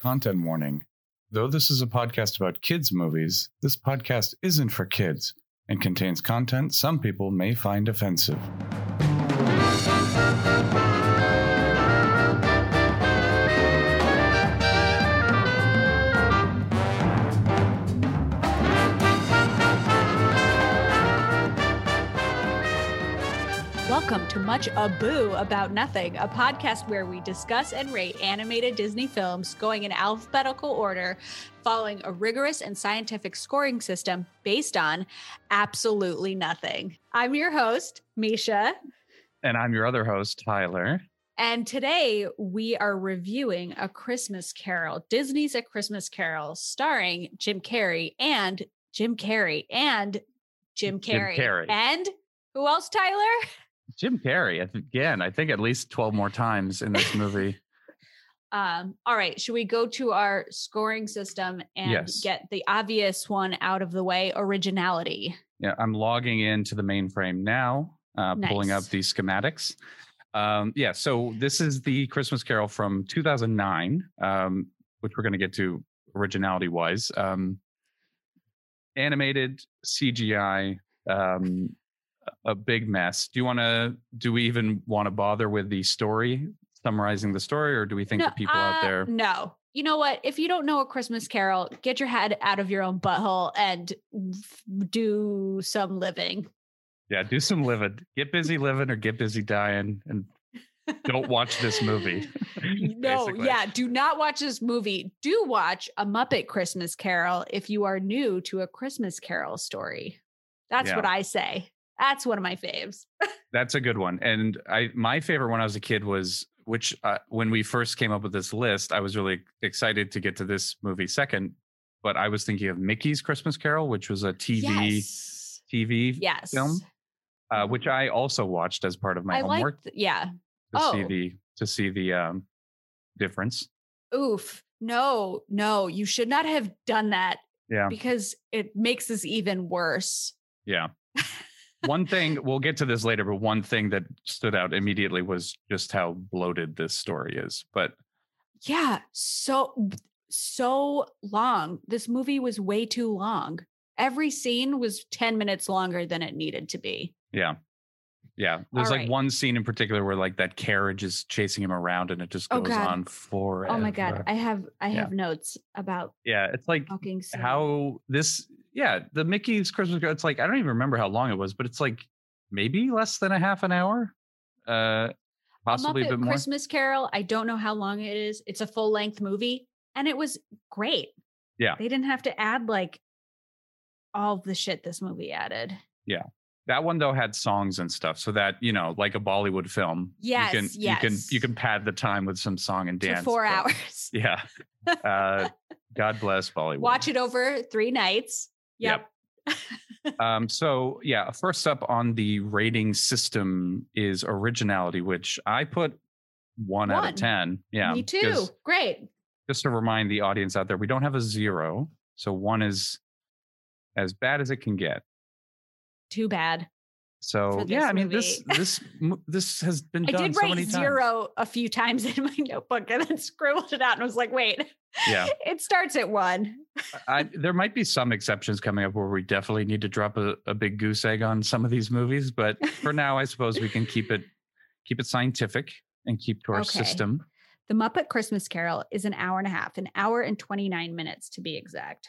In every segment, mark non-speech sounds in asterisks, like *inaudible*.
Content warning. Though this is a podcast about kids' movies, this podcast isn't for kids and contains content some people may find offensive. Welcome to Much Ado About Nothing, a podcast where we discuss and rate animated Disney films going in alphabetical order, following a rigorous and scientific scoring system based on absolutely nothing. I'm your host, Misha. And I'm your other host, Tyler. And today we are reviewing A Christmas Carol, Disney's A Christmas Carol, starring Jim Carrey and Jim Carrey and Jim Carrey. Jim Carrey. And who else, Tyler? Jim Carrey again. I think at least twelve more times in this movie. *laughs* um, all right, should we go to our scoring system and Yes. get the obvious one out of the way? Originality. Yeah, I'm logging into the mainframe now, uh, pulling up Nice. the schematics. Um, yeah, so this is the Christmas Carol from 2009, um, which we're going to get to originality wise. Um, animated CGI, um, a big mess. Do you want to? Do we even want to bother with the story, summarizing the story, or do we think No, the people out uh, there? No. You know what? If you don't know a Christmas Carol, get your head out of your own butthole and f- do some living. Yeah, do some living. Get busy living or get busy dying, and don't watch this movie. *laughs* no, basically. yeah, do not watch this movie. Do watch a Muppet Christmas Carol if you are new to a Christmas Carol story. That's Yeah. what I say. That's one of my faves. *laughs* That's a good one. And I my favorite when I was a kid was which uh, when we first came up with this list, I was really excited to get to this movie second. But I was thinking of Mickey's Christmas Carol, which was a TV Yes. TV Yes. film, uh, which I also watched as part of my I homework th- yeah. to see oh. the to see the um, difference. Oof. No, no, you should not have done that Yeah, because it makes this even worse. yeah. One thing we'll get to this later, but one thing that stood out immediately was just how bloated this story is. But Yeah, so so long. This movie was way too long. Every scene was 10 minutes longer than it needed to be. Yeah. Yeah. There's All like right. one scene in particular where like that carriage is chasing him around and it just Oh, goes God. on forever. Oh my god, I have I Yeah. have notes about yeah. It's like how this, yeah, the Mickey's Christmas Carol, it's like, I don't even remember how long it was, but it's like maybe less than a half an hour. Uh, possibly a, Muppet bit more. Christmas Carol. I don't know how long it is. It's a full length movie and it was great. Yeah. They didn't have to add like all the shit this movie added. Yeah. That one though had songs and stuff. So that, you know, like a Bollywood film, Yes, you can, you can, you can pad the time with some song and To dance. four but- hours. Yeah. Uh, *laughs* God bless Bollywood. Watch it over three nights. Yep. Yep. *laughs* Um, so yeah, first up on the rating system is originality, which I put one, out of ten. Yeah, Me too. Great. Just to remind the audience out there, we don't have a zero, so one is as bad as it can get. Too bad. So yeah, I mean this movie. this mo- this has been I done did so write many times. zero a few times *laughs* in my notebook and then scribbled it out and was like, wait, Yeah. *laughs* it starts at one. I, there might be some exceptions coming up where we definitely need to drop a, a big goose egg on some of these movies, but for now, I suppose we can keep it keep it scientific and keep to our Okay. system. The Muppet Christmas Carol is an hour and a half, an hour and 29 minutes to be exact.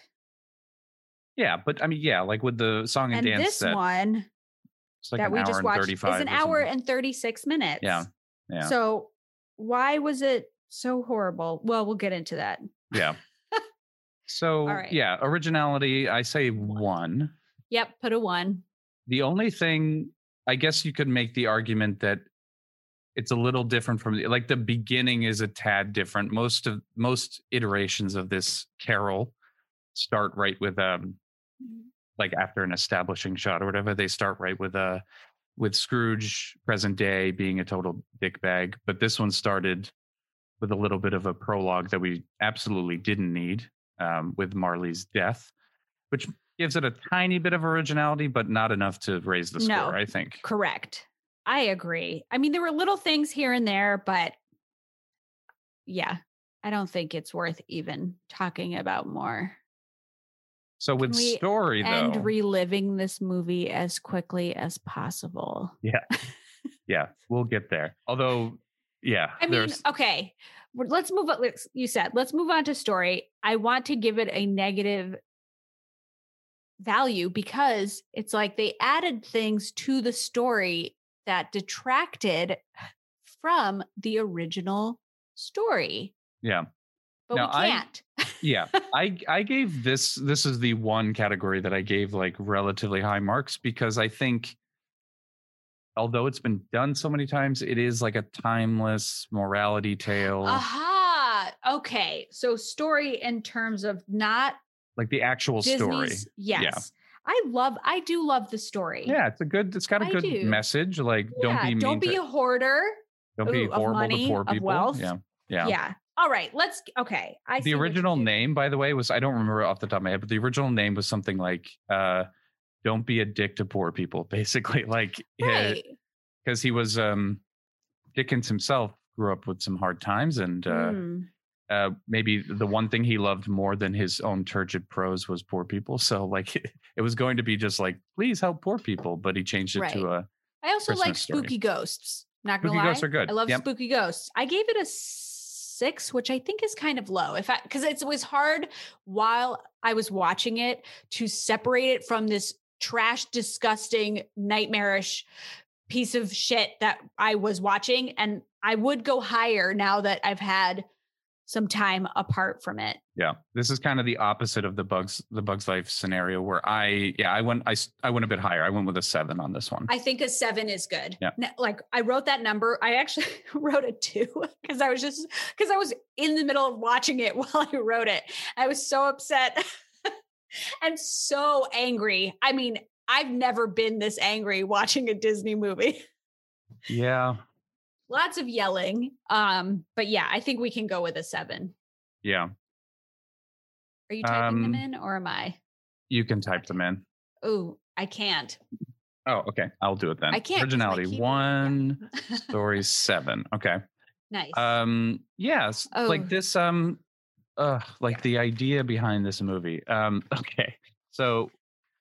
Yeah, but I mean, yeah, like with the song and, And dance this set, one like that an we hour just watched is an hour and 36 minutes. Yeah. Yeah. So why was it so horrible? Well, we'll get into that. yeah. *laughs* So right. yeah, originality, I say one. Yep, put a one. The only thing I guess you could make the argument that it's a little different from like the beginning is a tad different. Most of most iterations of this carol start right with um like after an establishing shot or whatever, they start right with a with Scrooge present day being a total dickbag. But this one started with a little bit of a prologue that we absolutely didn't need um, with Marley's death, which gives it a tiny bit of originality, but not enough to raise the No. score, I think. Correct. I agree. I mean, there were little things here and there, but yeah, I don't think it's worth even talking about more. So with story And though, reliving this movie as quickly as possible. yeah, *laughs* yeah, we'll get there. Although, yeah, I mean, okay, let's move on. let's- You said, let's move on to story. I want to give it a negative value because it's like they added things to the story that detracted from the original story, yeah, but Now, we I- can't. yeah. *laughs* I I gave this this is the one category that I gave like relatively high marks because I think although it's been done so many times, it is like a timeless morality tale. Aha. Okay. So story in terms of not like the actual story. Disney's. Yes. I love I do love the story. Yeah, it's a good. It's got a I good do. message. Like, don't be mean don't be to, a hoarder. don't be ooh, of horrible money, to poor of people. wealth. Yeah, yeah. Yeah. All right. Let's okay. I The original name, by the way, was I don't remember off the top of my head, but the original name was something like uh "Don't be a dick to poor people." *laughs* Basically, like Right. because he was um Dickens himself grew up with some hard times, and uh, Mm. uh maybe the one thing he loved more than his own turgid prose was poor people. So like *laughs* it was going to be just like, please help poor people, but he changed it to a I also like Christmas story. spooky ghosts. Not gonna Spooky lie. ghosts are good. I love Yep. spooky ghosts. I gave it a six, which I think is kind of low. If because it was hard while I was watching it to separate it from this trash, disgusting, nightmarish piece of shit that I was watching. And I would go higher now that I've had some time apart from it. Yeah, this is kind of the opposite of the bugs the bugs life scenario where I yeah I went I I went a bit higher. I went with a seven on this one. I think a seven is good. Yeah. Like I wrote that number. I actually *laughs* wrote a two *laughs* because I was just because I was in the middle of watching it *laughs* while I wrote it. I was so upset and so angry. I mean, I've never been this angry watching a Disney movie. yeah, Lots of yelling. Um, but yeah, I think we can go with a seven. yeah, Are you typing them Um, in or am I? you can type them in. Oh, I can't. Oh, okay, I'll do it then. I can't. Originality one, yeah. story *laughs* seven. Okay. nice. Um, yes, Oh. like this. Um, uh, like the idea behind this movie. Um, *laughs* okay, so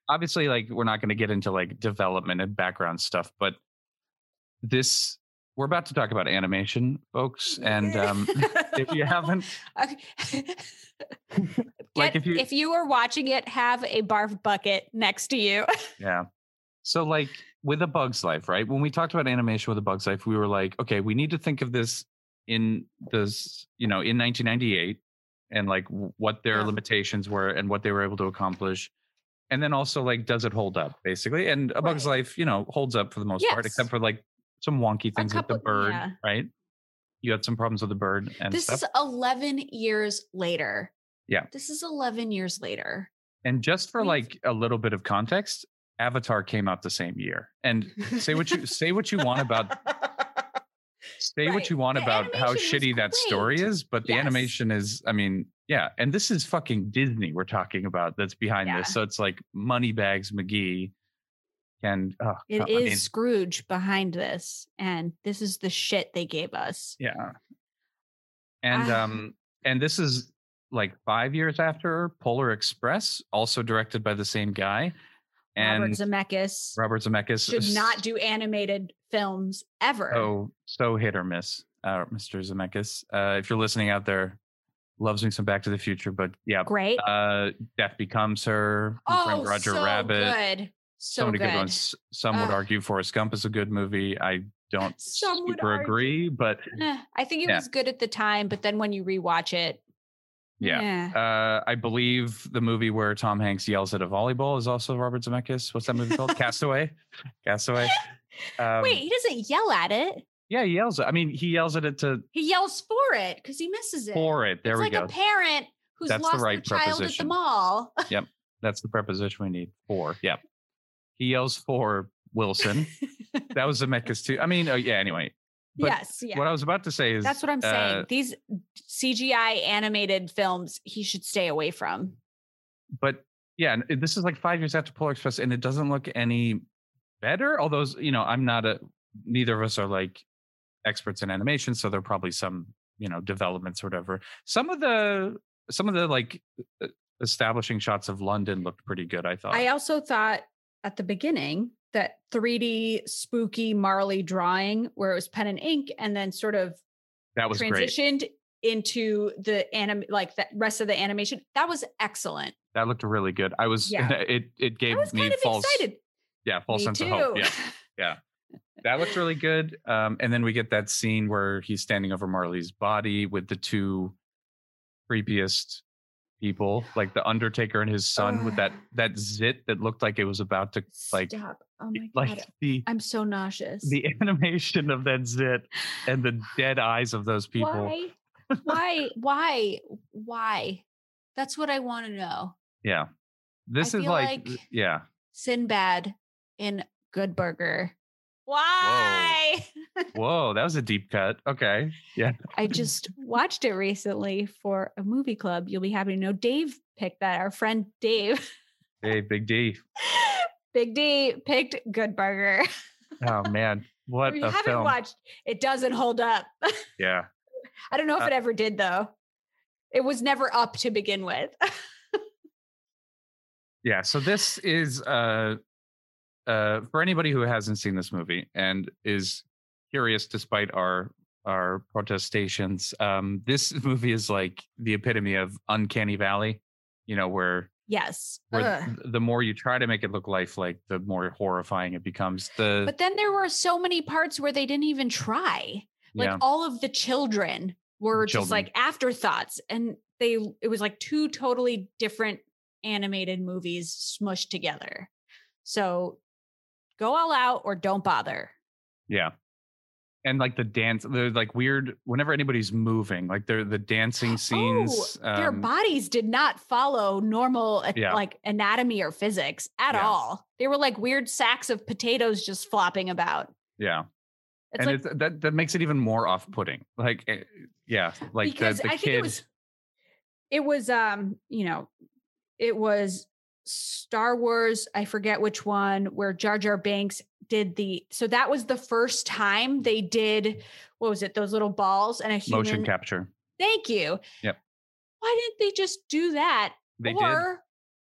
obviously, like we're not going to get into like development and background stuff, but this we're about to talk about animation, folks, and um, if you haven't. *laughs* *laughs* Like Get- if you- if you are watching it, have a barf bucket next to you. *laughs* yeah. So like with a Bug's Life, right? When we talked about animation with a Bug's Life, we were like, okay, we need to think of this in this, you know, in 1998, and like what their Yeah. limitations were and what they were able to accomplish. And then also like, does it hold up, basically? And a Bug's Right. Life, you know, holds up for the most part, except for like some wonky things with the bird, yeah. right? You had some problems with the bird and this stuff. is 11 years later. Yeah. This is 11 years later. And just for like a little bit of context, Avatar came out the same year. And say what you say what you want about *laughs* say Right. what you want The about how shitty that story is, but the Yes. animation is, I mean, yeah. And this is fucking Disney we're talking about that's behind Yeah. this. So it's like Moneybags McGee and oh, It God, is I mean, Scrooge behind this. And this is the shit they gave us. yeah. And Ah. um and this is like five years after Polar Express, also directed by the same guy. And Robert Zemeckis Robert Zemeckis should not do animated films ever. so so hit or miss, uh, Mr. Zemeckis. Uh, if you're listening out there, loves me some Back to the Future, but yeah, Great. uh, Death Becomes Her, oh, Roger so Rabbit, good. So, many good. good. ones. Some would Ugh. argue Forrest Gump is a good movie. I don't Some would super agree, but Eh, I think it Yeah. was good at the time, but then when you rewatch it, yeah. eh. Uh, I believe the movie where Tom Hanks yells at a volleyball is also Robert Zemeckis. What's that movie called? Castaway. Castaway. *laughs* Um, Wait, he doesn't yell at it. Yeah, he yells. I mean, he yells at it to He yells for it because he misses it. for it. There it's we like go. Like a parent who's That's the lost right their child at the preposition. yep, *laughs* That's the preposition we need. For. Yep. He yells for Wilson. that was *laughs* Zemeckis too. I mean, uh, yeah. Anyway, But yes, yeah. what I was about to say is That's what I'm saying. uh, These CGI animated films he should stay away from. but yeah, and this is like five years after Polar Express, and it doesn't look any better. Although you know, I'm not a. Neither of us are like experts in animation, so there are probably some you know developments or whatever. Some of the some of the like establishing shots of London looked pretty good. I thought. I also thought at the beginning that 3D spooky Marley drawing where it was pen and ink and then sort of that was great. transitioned into the anim like the rest of the animation. That was excellent. That looked really good. I was. Yeah. *laughs* It it gave me kind of false. excited. Yeah, false Me sense too. of hope. Yeah. *laughs* Yeah. that looked really good. Um, and then we get that scene where he's standing over Marley's body with the two creepiest people, like the Undertaker and his son, with that that zit that looked like it was about to like Stop. Oh my like god. the I'm so nauseous. the animation of that zit and the dead eyes of those people. Why? *laughs* Why? Why? Why? That's what I want to know. Yeah. This is like, like- yeah. Sinbad in Good Burger. Why? *laughs* Whoa, that was a deep cut. Okay. Yeah. I just watched it recently for a movie club. You'll be happy to know Dave picked that. Our friend Dave, Hey, Big D. *laughs* Big D, picked Good Burger. Oh *laughs* man. What If you haven't film. watched, it doesn't hold up. Yeah. I don't know if Uh, it ever did though. It was never up to begin with. Yeah. So this is uh uh for anybody who hasn't seen this movie and is curious despite our our protestations, um, this *laughs* movie is like the epitome of uncanny valley, you know, where yes. where th- the more you try to make it look lifelike, the more horrifying it becomes. The But then there were so many parts where they didn't even try. Like yeah. all of the children were just like afterthoughts and they it was like two totally different animated movies smushed together. So go all out or don't bother. Yeah. And like the dance, they're like weird. Whenever anybody's moving, like they're the dancing *gasps* scenes. Oh, their um, bodies did not follow normal uh, Yeah. like anatomy or physics at Yeah. all. They were like weird sacks of potatoes just flopping about. yeah, It's and like it's, that that makes it even more off-putting. Like, eh, yeah, like the, because the I kid. think it was it was um, you know, it was Star Wars, I forget which one, where Jar Jar Binks did the so that was the first time they did what was it, those little balls and a human motion capture. Thank you. Yep. Why didn't they just do that? They did. or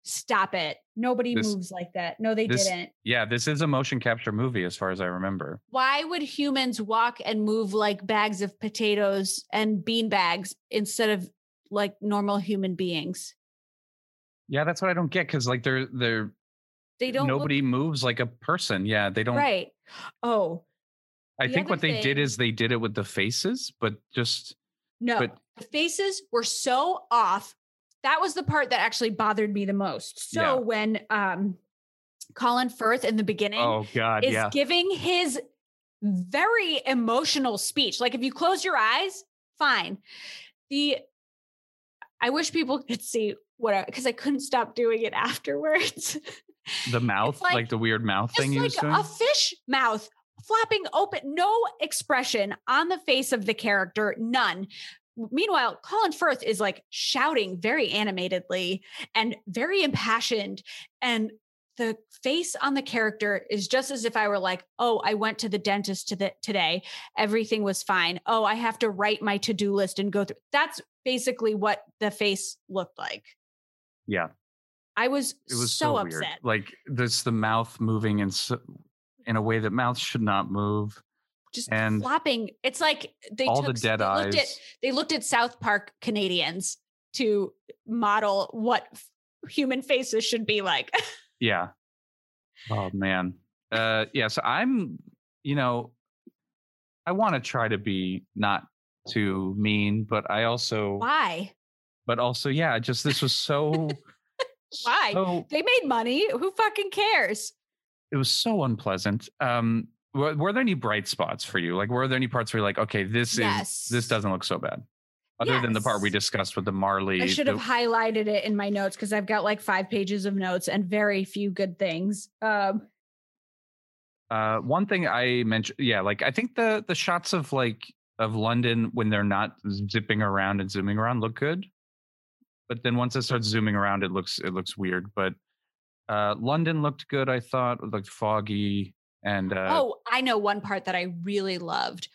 stop it. Nobody This- moves like that. No, they this- didn't. Yeah, this is a motion capture movie, as far as I remember. Why would humans walk and move like bags of potatoes and bean bags instead of like normal human beings? Yeah, that's what I don't get because like they're they're They don't. look nobody moves like a person. Yeah, they don't. right. Oh I think what they did is they did it with the faces, but just no, But- the faces were so off. That was the part that actually bothered me the most. So Yeah. when um Colin Firth in the beginning oh god, is yeah, giving his very emotional speech. Like if you close your eyes, fine. The I wish people could see what because I couldn't stop doing it afterwards. the *laughs* mouth, like, like- the weird mouth thing was like doing. a fish mouth flapping open, no expression on the face of the character, none. Meanwhile, Colin Firth is like shouting very animatedly and very impassioned. And the face on the character is just as if I were like, oh, I went to the dentist to the, today. Everything was fine. Oh, I have to write my to do list and go through. That's basically what the face looked like. Yeah, I was, it was so, so, upset. weird. Like this, the mouth moving in so, in a way that mouths should not move. just and flopping. It's like they all took, the dead they eyes. Looked at, they looked at South Park Canadians to model what human faces should be like. *laughs* Yeah. Oh man. Uh yeah, so I'm, you know, I want to try to be not too mean, but I also Why? But also yeah, just this was so *laughs* Why? So They made money. Who fucking cares? it was so unpleasant. Um were, were there any bright spots for you? Like were there any parts where you're like, okay, this is this doesn't look so bad. Other than the part we discussed with the Marley. I should have the- highlighted it in my notes because I've got like five pages of notes and very few good things. Um, Uh, one thing I mentioned, yeah, like I think the the shots of like of London when they're not zipping around and zooming around look good, but then once it starts zooming around, it looks it looks weird. But uh, London looked good. I thought it looked foggy, And uh, oh, I know one part that I really loved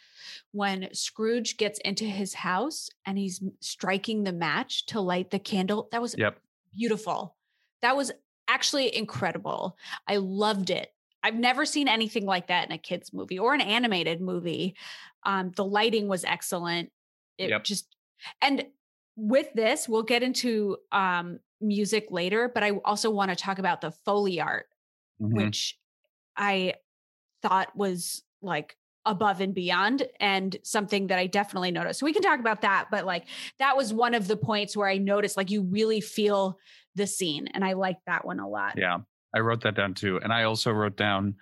when Scrooge gets into his house and he's striking the match to light the candle. That was yep, beautiful. That was actually incredible. I loved it. I've never seen anything like that in a kids movie or an animated movie. Um, the lighting was excellent. It Yep. just and with this, we'll get into um, music later, but I also want to talk about the foley art, mhm. which I thought was like above and beyond and something that I definitely noticed. So we can talk about that, but like that was one of the points where I noticed like you really feel the scene and I like that one a lot. Yeah, I wrote that down too. And I also wrote down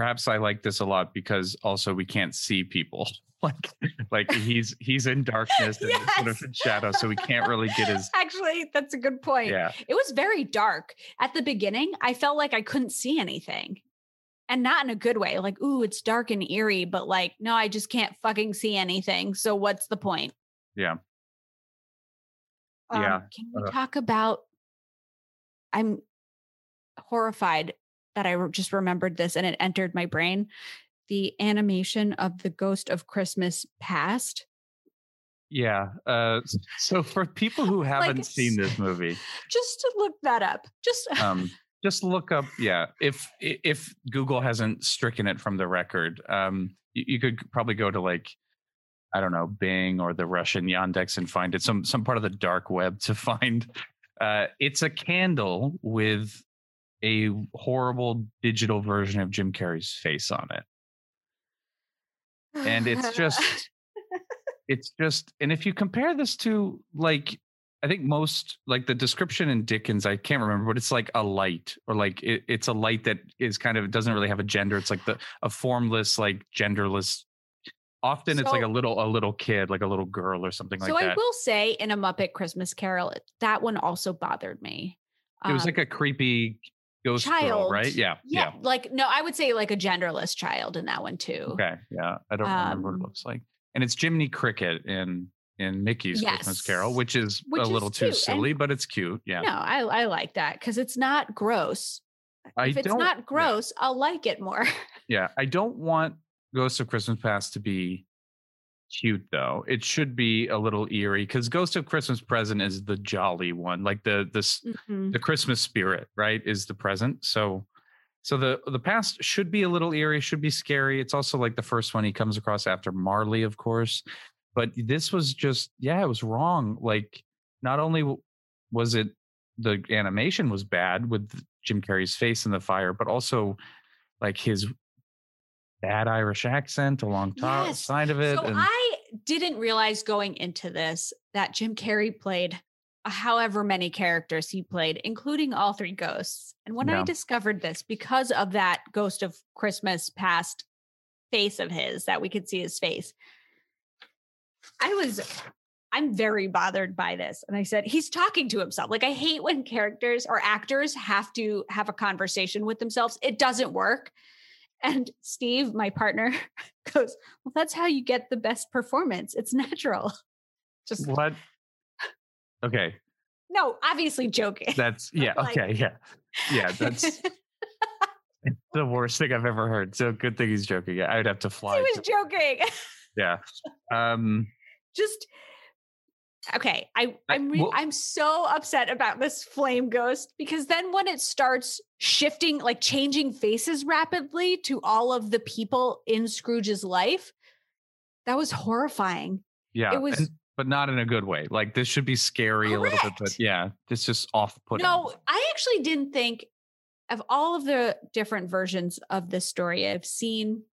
perhaps I like this a lot because also we can't see people. *laughs* Like like he's he's in darkness and sort of in shadow, so we can't really get his *laughs* Actually, that's a good point. yeah. It was very dark. At the beginning, I felt like I couldn't see anything. And not in a good way. Like, ooh, it's dark and eerie, but like, no, I just can't fucking see anything. So what's the point? Yeah. Um, Yeah. Can we Ugh. talk about? I'm horrified that I just remembered this and it entered my brain. The animation of the Ghost of Christmas Past. Yeah. Uh so for people who *laughs* haven't seen this movie, Just to look that up. Just *laughs* um just look up yeah if if google hasn't stricken it from the record um you, you could probably go to like i don't know bing or the russian yandex and find it some some part of the dark web to *laughs* find uh it's a candle with a horrible digital version of jim carrey's face on it *sighs* and it's just it's just and if you compare this to like i think most like the description in dickens i can't remember but it's like a light or like it, it's a light that is kind of doesn't really have a gender it's like the a formless like genderless often it's like a little a little kid like a little girl or something so like I that So I will say in a Muppet Christmas Carol, that one also bothered me. it was Um, like a creepy ghost girl child. right yeah yeah, like no, I would say like a genderless child in that one too. okay yeah i don't remember what Um, it looks like and it's jiminy cricket in in mickey's christmas carol which is Which a is little too cute, and- silly but it's cute yeah No, I I like that because it's not gross. I if it's not yeah. gross, I'll like it more. *laughs* Yeah, I don't want Ghost of Christmas Past to be cute though. It should be a little eerie because Ghost of Christmas Present is the jolly one, like the the s- Mhm. the Christmas spirit, right? Is the present. So so the the past should be a little eerie, should be scary. It's also like the first one he comes across after Marley, of course. But this was just yeah, it was wrong. Like not only was it the animation was bad with Jim Carrey's face in the fire, but also like his bad Irish accent along top Yes. side of it. So and I didn't realize going into this that Jim Carrey played uh, however many characters he played, including all three ghosts. And when I discovered this, because of that Ghost of Christmas past face of his, that we could see his face, I was. I'm very bothered by this. And I said, he's talking to himself. Like, I hate when characters or actors have to have a conversation with themselves. It doesn't work. And Steve, my partner, *laughs* goes, Well, that's how you get the best performance. It's natural. *laughs* Just what? Okay, no, obviously joking. that's *laughs* yeah. Like- okay, yeah, yeah. That's the worst thing I've ever heard. So good thing he's joking. Yeah, I'd have to fly. he was to- joking. yeah. Um. Just okay. I I'm re- well- I'm so upset about this flame ghost because then when it starts shifting, like changing faces rapidly to all of the people in Scrooge's life, that was horrifying. Yeah. It was- and- but not in a good way. Like this should be scary a little bit, but yeah, it's just off-putting. No, I actually didn't think of all of the different versions of this story I've seen.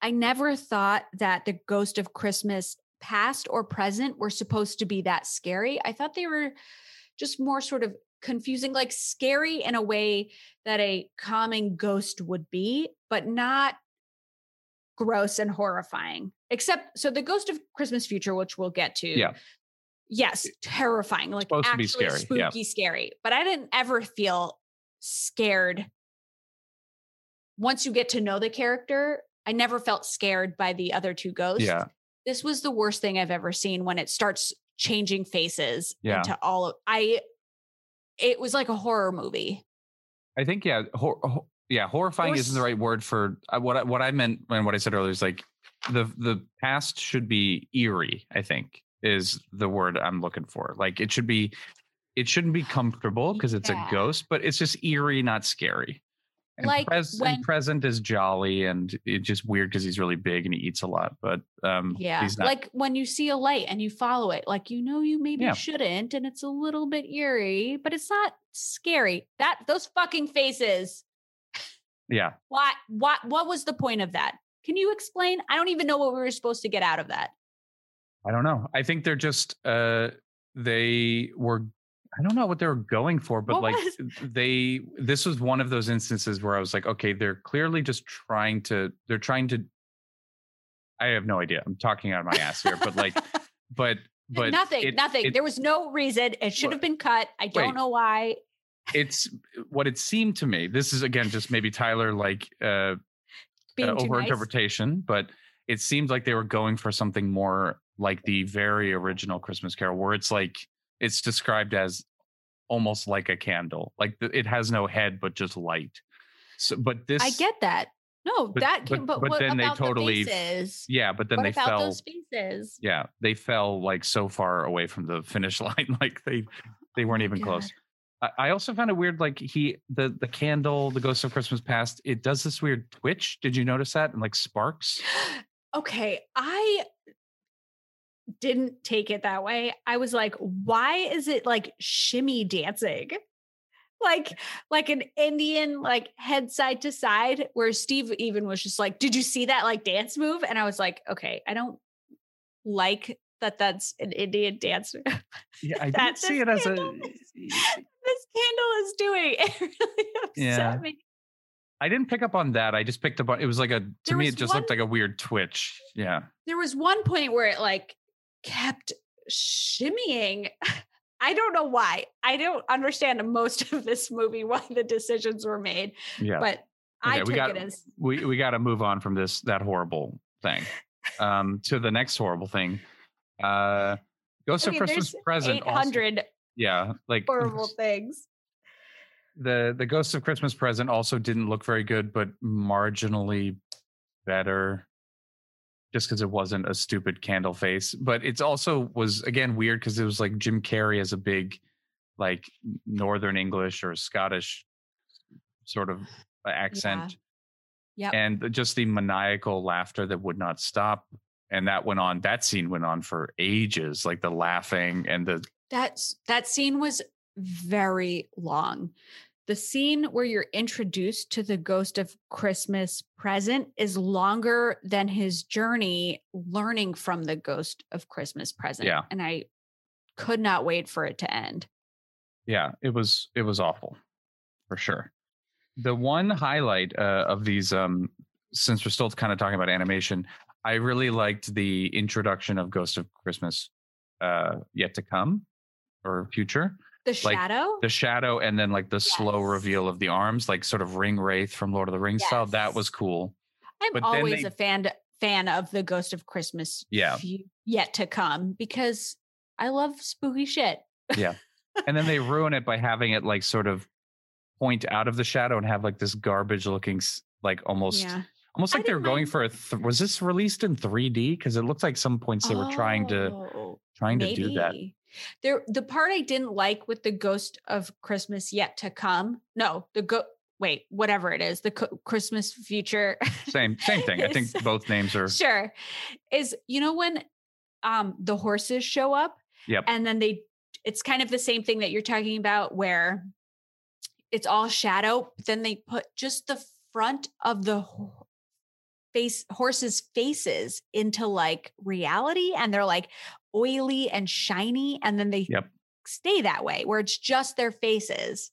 I never thought that the ghost of Christmas past or present were supposed to be that scary. I thought they were just more sort of confusing, like scary in a way that a common ghost would be, but not gross and horrifying. Except, so the ghost of Christmas future, which we'll get to. Yeah. Yes, terrifying, like supposed to be actually scary, spooky, yeah. scary. But I didn't ever feel scared. Once you get to know the character, I never felt scared by the other two ghosts. Yeah. This was the worst thing I've ever seen when it starts changing faces Yeah. into all of I it was like a horror movie. I think yeah, hor- hor- yeah, horrifying Or isn't the right word for uh, what I, what I meant and what I said earlier is like the the past should be eerie. I think is the word I'm looking for. Like it should be, it shouldn't be comfortable because it's Yeah. a ghost, but it's just eerie, not scary. And, Like pres- when- present is jolly and it's just weird because he's really big and he eats a lot. But um, Yeah. he's not. Like when you see a light and you follow it, like you know you maybe Yeah. shouldn't, and it's a little bit eerie, but it's not scary. That those fucking faces. yeah, What what what was the point of that? Can you explain? I don't even know what we were supposed to get out of that. I don't know. I think they're just uh they were I don't know what they were going for, but What like was- they this was one of those instances where I was like, okay, they're clearly just trying to they're trying to I have no idea. I'm talking out of my ass here, but like *laughs* but but nothing, it- nothing. it- there was no reason. It should What? have been cut. I don't Wait. know why. it's what it seemed to me. This is again just maybe Tyler like uh Being uh, too over nice. interpretation, but it seemed like they were going for something more like the very original Christmas Carol, where it's like it's described as almost like a candle, like the, it has no head but just light. So, but this, I get that. No, But- that but- can. But, but what then they totally- the yeah, but then what they fell. those faces? Yeah, they fell like so far away from the finish *laughs* line, like they they oh weren't Oh even close. I, I also found it weird, like he the the candle, the Ghost of Christmas Past, it does this weird twitch. Did you notice that? And like sparks. *gasps* okay, I didn't take it that way. I was like, why is it like shimmy dancing? Like like an Indian like head side to side where Steve even was just like, "Did you see that like dance move?" And I was like, "Okay, I don't like that that's an Indian dance move." Yeah, *laughs* I didn't see it as a. *laughs* this candle is doing. *laughs* It really upset Yeah. me. I didn't pick up on that. I just picked up on it was like a to There me it just looked like a weird twitch. Yeah. there was one point where it like kept shimmying. *laughs* I don't know why. I don't understand most of this movie why the decisions were made, Yeah. but I Okay, we got- it as we we got to move on from this that horrible thing um to the next horrible thing. Uh Ghost I of Christmas Present eight hundred yeah, like horrible things. the the Ghost of Christmas Present also didn't look very good but marginally better just because it wasn't a stupid candle face but it's also was again weird because it was like Jim Carrey as a big like northern English or Scottish sort of accent Yep. and just the maniacal laughter that would not stop and that went on that scene went on for ages like the laughing and the That's that scene was very long. The scene where you're introduced to the ghost of Christmas present is longer than his journey learning from the ghost of Christmas present. Yeah. And I could not wait for it to end. yeah it was it was awful for sure the one highlight uh, of these um since we're still kind of talking about animation i really liked the introduction of ghost of christmas uh yet to come or future The Like, shadow? the shadow and then like the slow reveal of the arms like sort of ring wraith from lord of the rings style that was cool I'm but always they- a fan fan of the ghost of Christmas Yeah. yet to come because I love spooky shit. Yeah. And then they ruin it by having it like sort of point out of the shadow and have like this garbage looking like almost yeah. almost like they were going mind- for a th- was this released in 3d because it looked like some points they were trying to Oh. trying to do that Maybe. There, the part I didn't like with the Ghost of Christmas Yet to Come. No, the go. Wait, whatever it is, the co- Christmas future. same same *laughs* thing i think both names are sure, is you know when um the horses show up. Yep. And then they, it's kind of the same thing that you're talking about, where it's all shadow. Then they put just the front of the ho- face horses' faces into like reality, and they're like oily and shiny, and then they Yep. stay that way, where it's just their faces.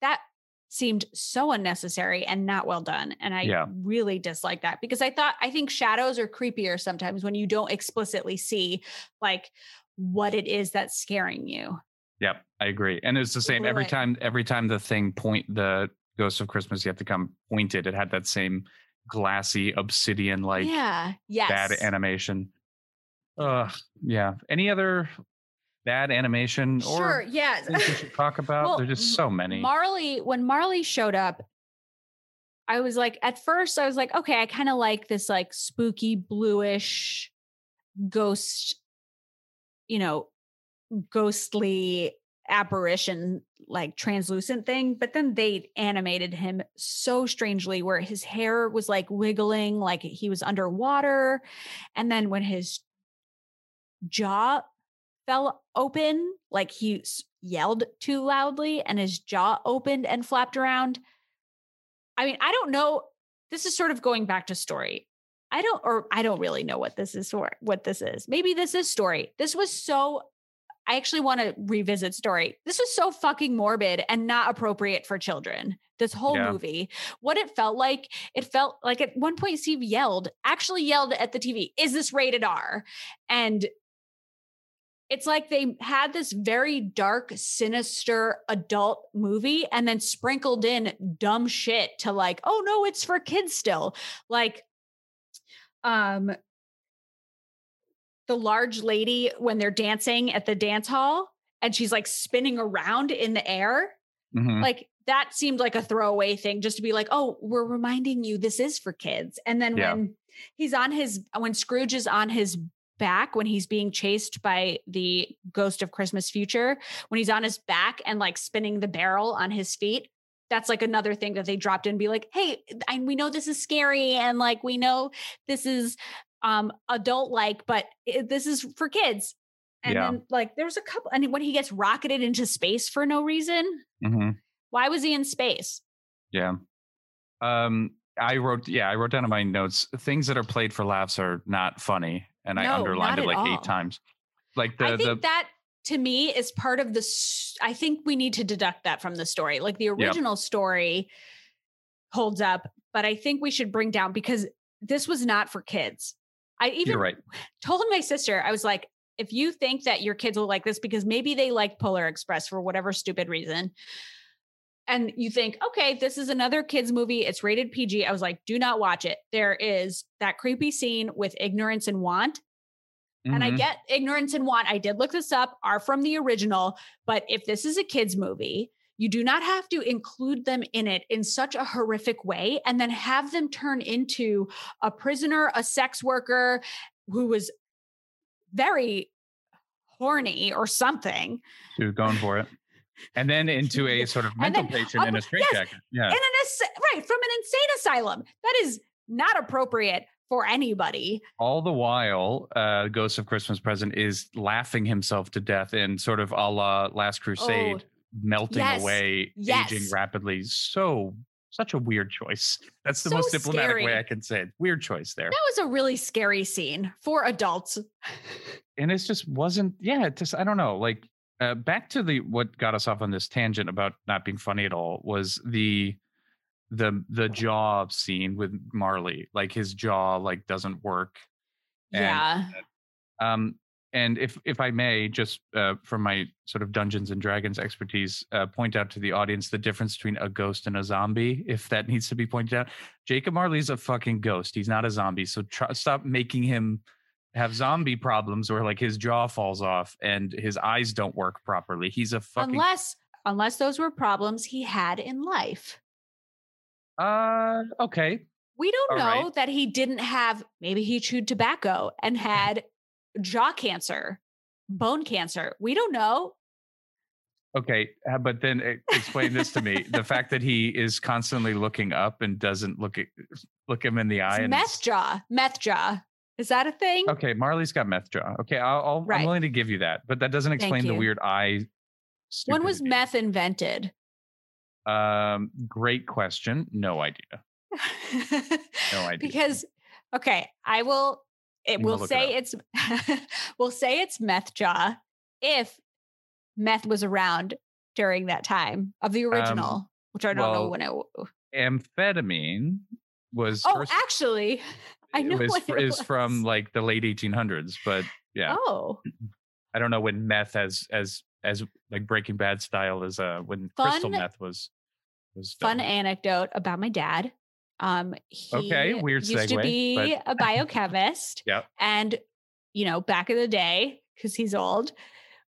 That seemed so unnecessary and not well done. And I Yeah. really dislike that because I thought I think shadows are creepier sometimes when you don't explicitly see like what it is that's scaring you. Yep, I agree. And it's the same every time. Every time the thing point the Ghost of Christmas yet to come pointed, it had that same glassy obsidian like yeah. Yes. bad animation. Ugh, yeah. Any other bad animation Sure. or Yeah. things we should talk *laughs* about? Well, There's just so many. Marley, when Marley showed up, I was like, at first, I was like, okay, I kind of like this like spooky bluish ghost, you know, ghostly apparition, like translucent thing. But then they animated him so strangely where his hair was like wiggling, like he was underwater. And then when his jaw fell open, like he yelled too loudly and his jaw opened and flapped around. I mean, I don't know. This is sort of going back to story. I don't, or I don't really know what this is for, what this is. Maybe this is story. This was so, I actually want to revisit story. This was so fucking morbid and not appropriate for children. This whole yeah. movie, what it felt like, it felt like at one point Steve yelled, actually yelled at the TV, is this rated R? And it's like they had this very dark, sinister adult movie and then sprinkled in dumb shit to like, oh no, it's for kids still. Like, um, the large lady when they're dancing at the dance hall and she's like spinning around in the air. Mm-hmm. Like that seemed like a throwaway thing just to be like, oh, we're reminding you this is for kids. And then yeah. when he's on his, when Scrooge is on his back when he's being chased by the ghost of Christmas future, when he's on his back and like spinning the barrel on his feet. That's like another thing that they dropped in be like, hey, I, we know this is scary and like we know this is um adult like, but it, this is for kids. And yeah. then like there's a couple, and when he gets rocketed into space for no reason, mm-hmm. why was he in space? Yeah. Um, I wrote, yeah, I wrote down in my notes things that are played for laughs are not funny and no, I underlined it like all. eight times. Like the I think the, that to me is part of the. I think we need to deduct that from the story. Like the original yep. story holds up, but I think we should bring down because this was not for kids. I even right. told my sister, I was like, if you think that your kids will like this because maybe they like Polar Express for whatever stupid reason, and you think, okay, this is another kids movie. It's rated PG. I was like, do not watch it. There is that creepy scene with ignorance and want. Mm-hmm. And I mm-hmm. get ignorance and want. I did look this up, are from the original. But if this is a kids movie, you do not have to include them in it in such a horrific way and then have them turn into a prisoner, a sex worker who was very horny or something. She was going for it and then into a *laughs* sort of mental then, patient in a straitjacket. Yes, yeah, in an right from an insane asylum. That is not appropriate for anybody. All the while, uh, Ghost of Christmas Present is laughing himself to death in sort of a la Last Crusade, oh, melting yes, away, yes. aging rapidly. So such a weird choice. *laughs* That's the so most diplomatic scary. way I can say it. Weird choice there. That was a really scary scene for adults. *laughs* and it just wasn't, yeah, it just, I don't know. Like uh, back to the what got us off on this tangent about not being funny at all was the the the jaw scene with Marley. Like his jaw like doesn't work. And, yeah. Um, and if if I may, just uh, from my sort of Dungeons and Dragons expertise, uh, point out to the audience the difference between a ghost and a zombie, if that *laughs* needs to be pointed out. Jacob Marley's a fucking ghost. He's not a zombie. So try, stop making him have zombie problems where like his jaw falls off and his eyes don't work properly. He's a fucking unless unless those were problems he had in life. Uh okay. We don't All know right. that he didn't have maybe he chewed tobacco and *laughs* had jaw cancer, bone cancer. We don't know. Okay, uh, but then explain this to me: the fact that he is constantly looking up and doesn't look at, look him in the eye. It's and meth jaw, meth jaw. Is that a thing? Okay, Marley's got meth jaw. Okay, I'll, I'll right. I'm willing to give you that, but that doesn't explain the weird eye. When was meth invented? Um, great question. No idea. no *laughs* idea. Because okay, I will. It will say it it's. *laughs* we'll say it's meth jaw if meth was around during that time of the original, um, which I don't well, know when it. Amphetamine was. Oh, first, actually, *laughs* I know is, it is from like the late 1800s, but yeah. Oh. I don't know when meth as as as like Breaking Bad style as uh when fun, crystal meth was was done. fun anecdote about my dad. Um, he okay, weird used segue, to be but... a biochemist. *laughs* yeah, and you know back in the day because he's old,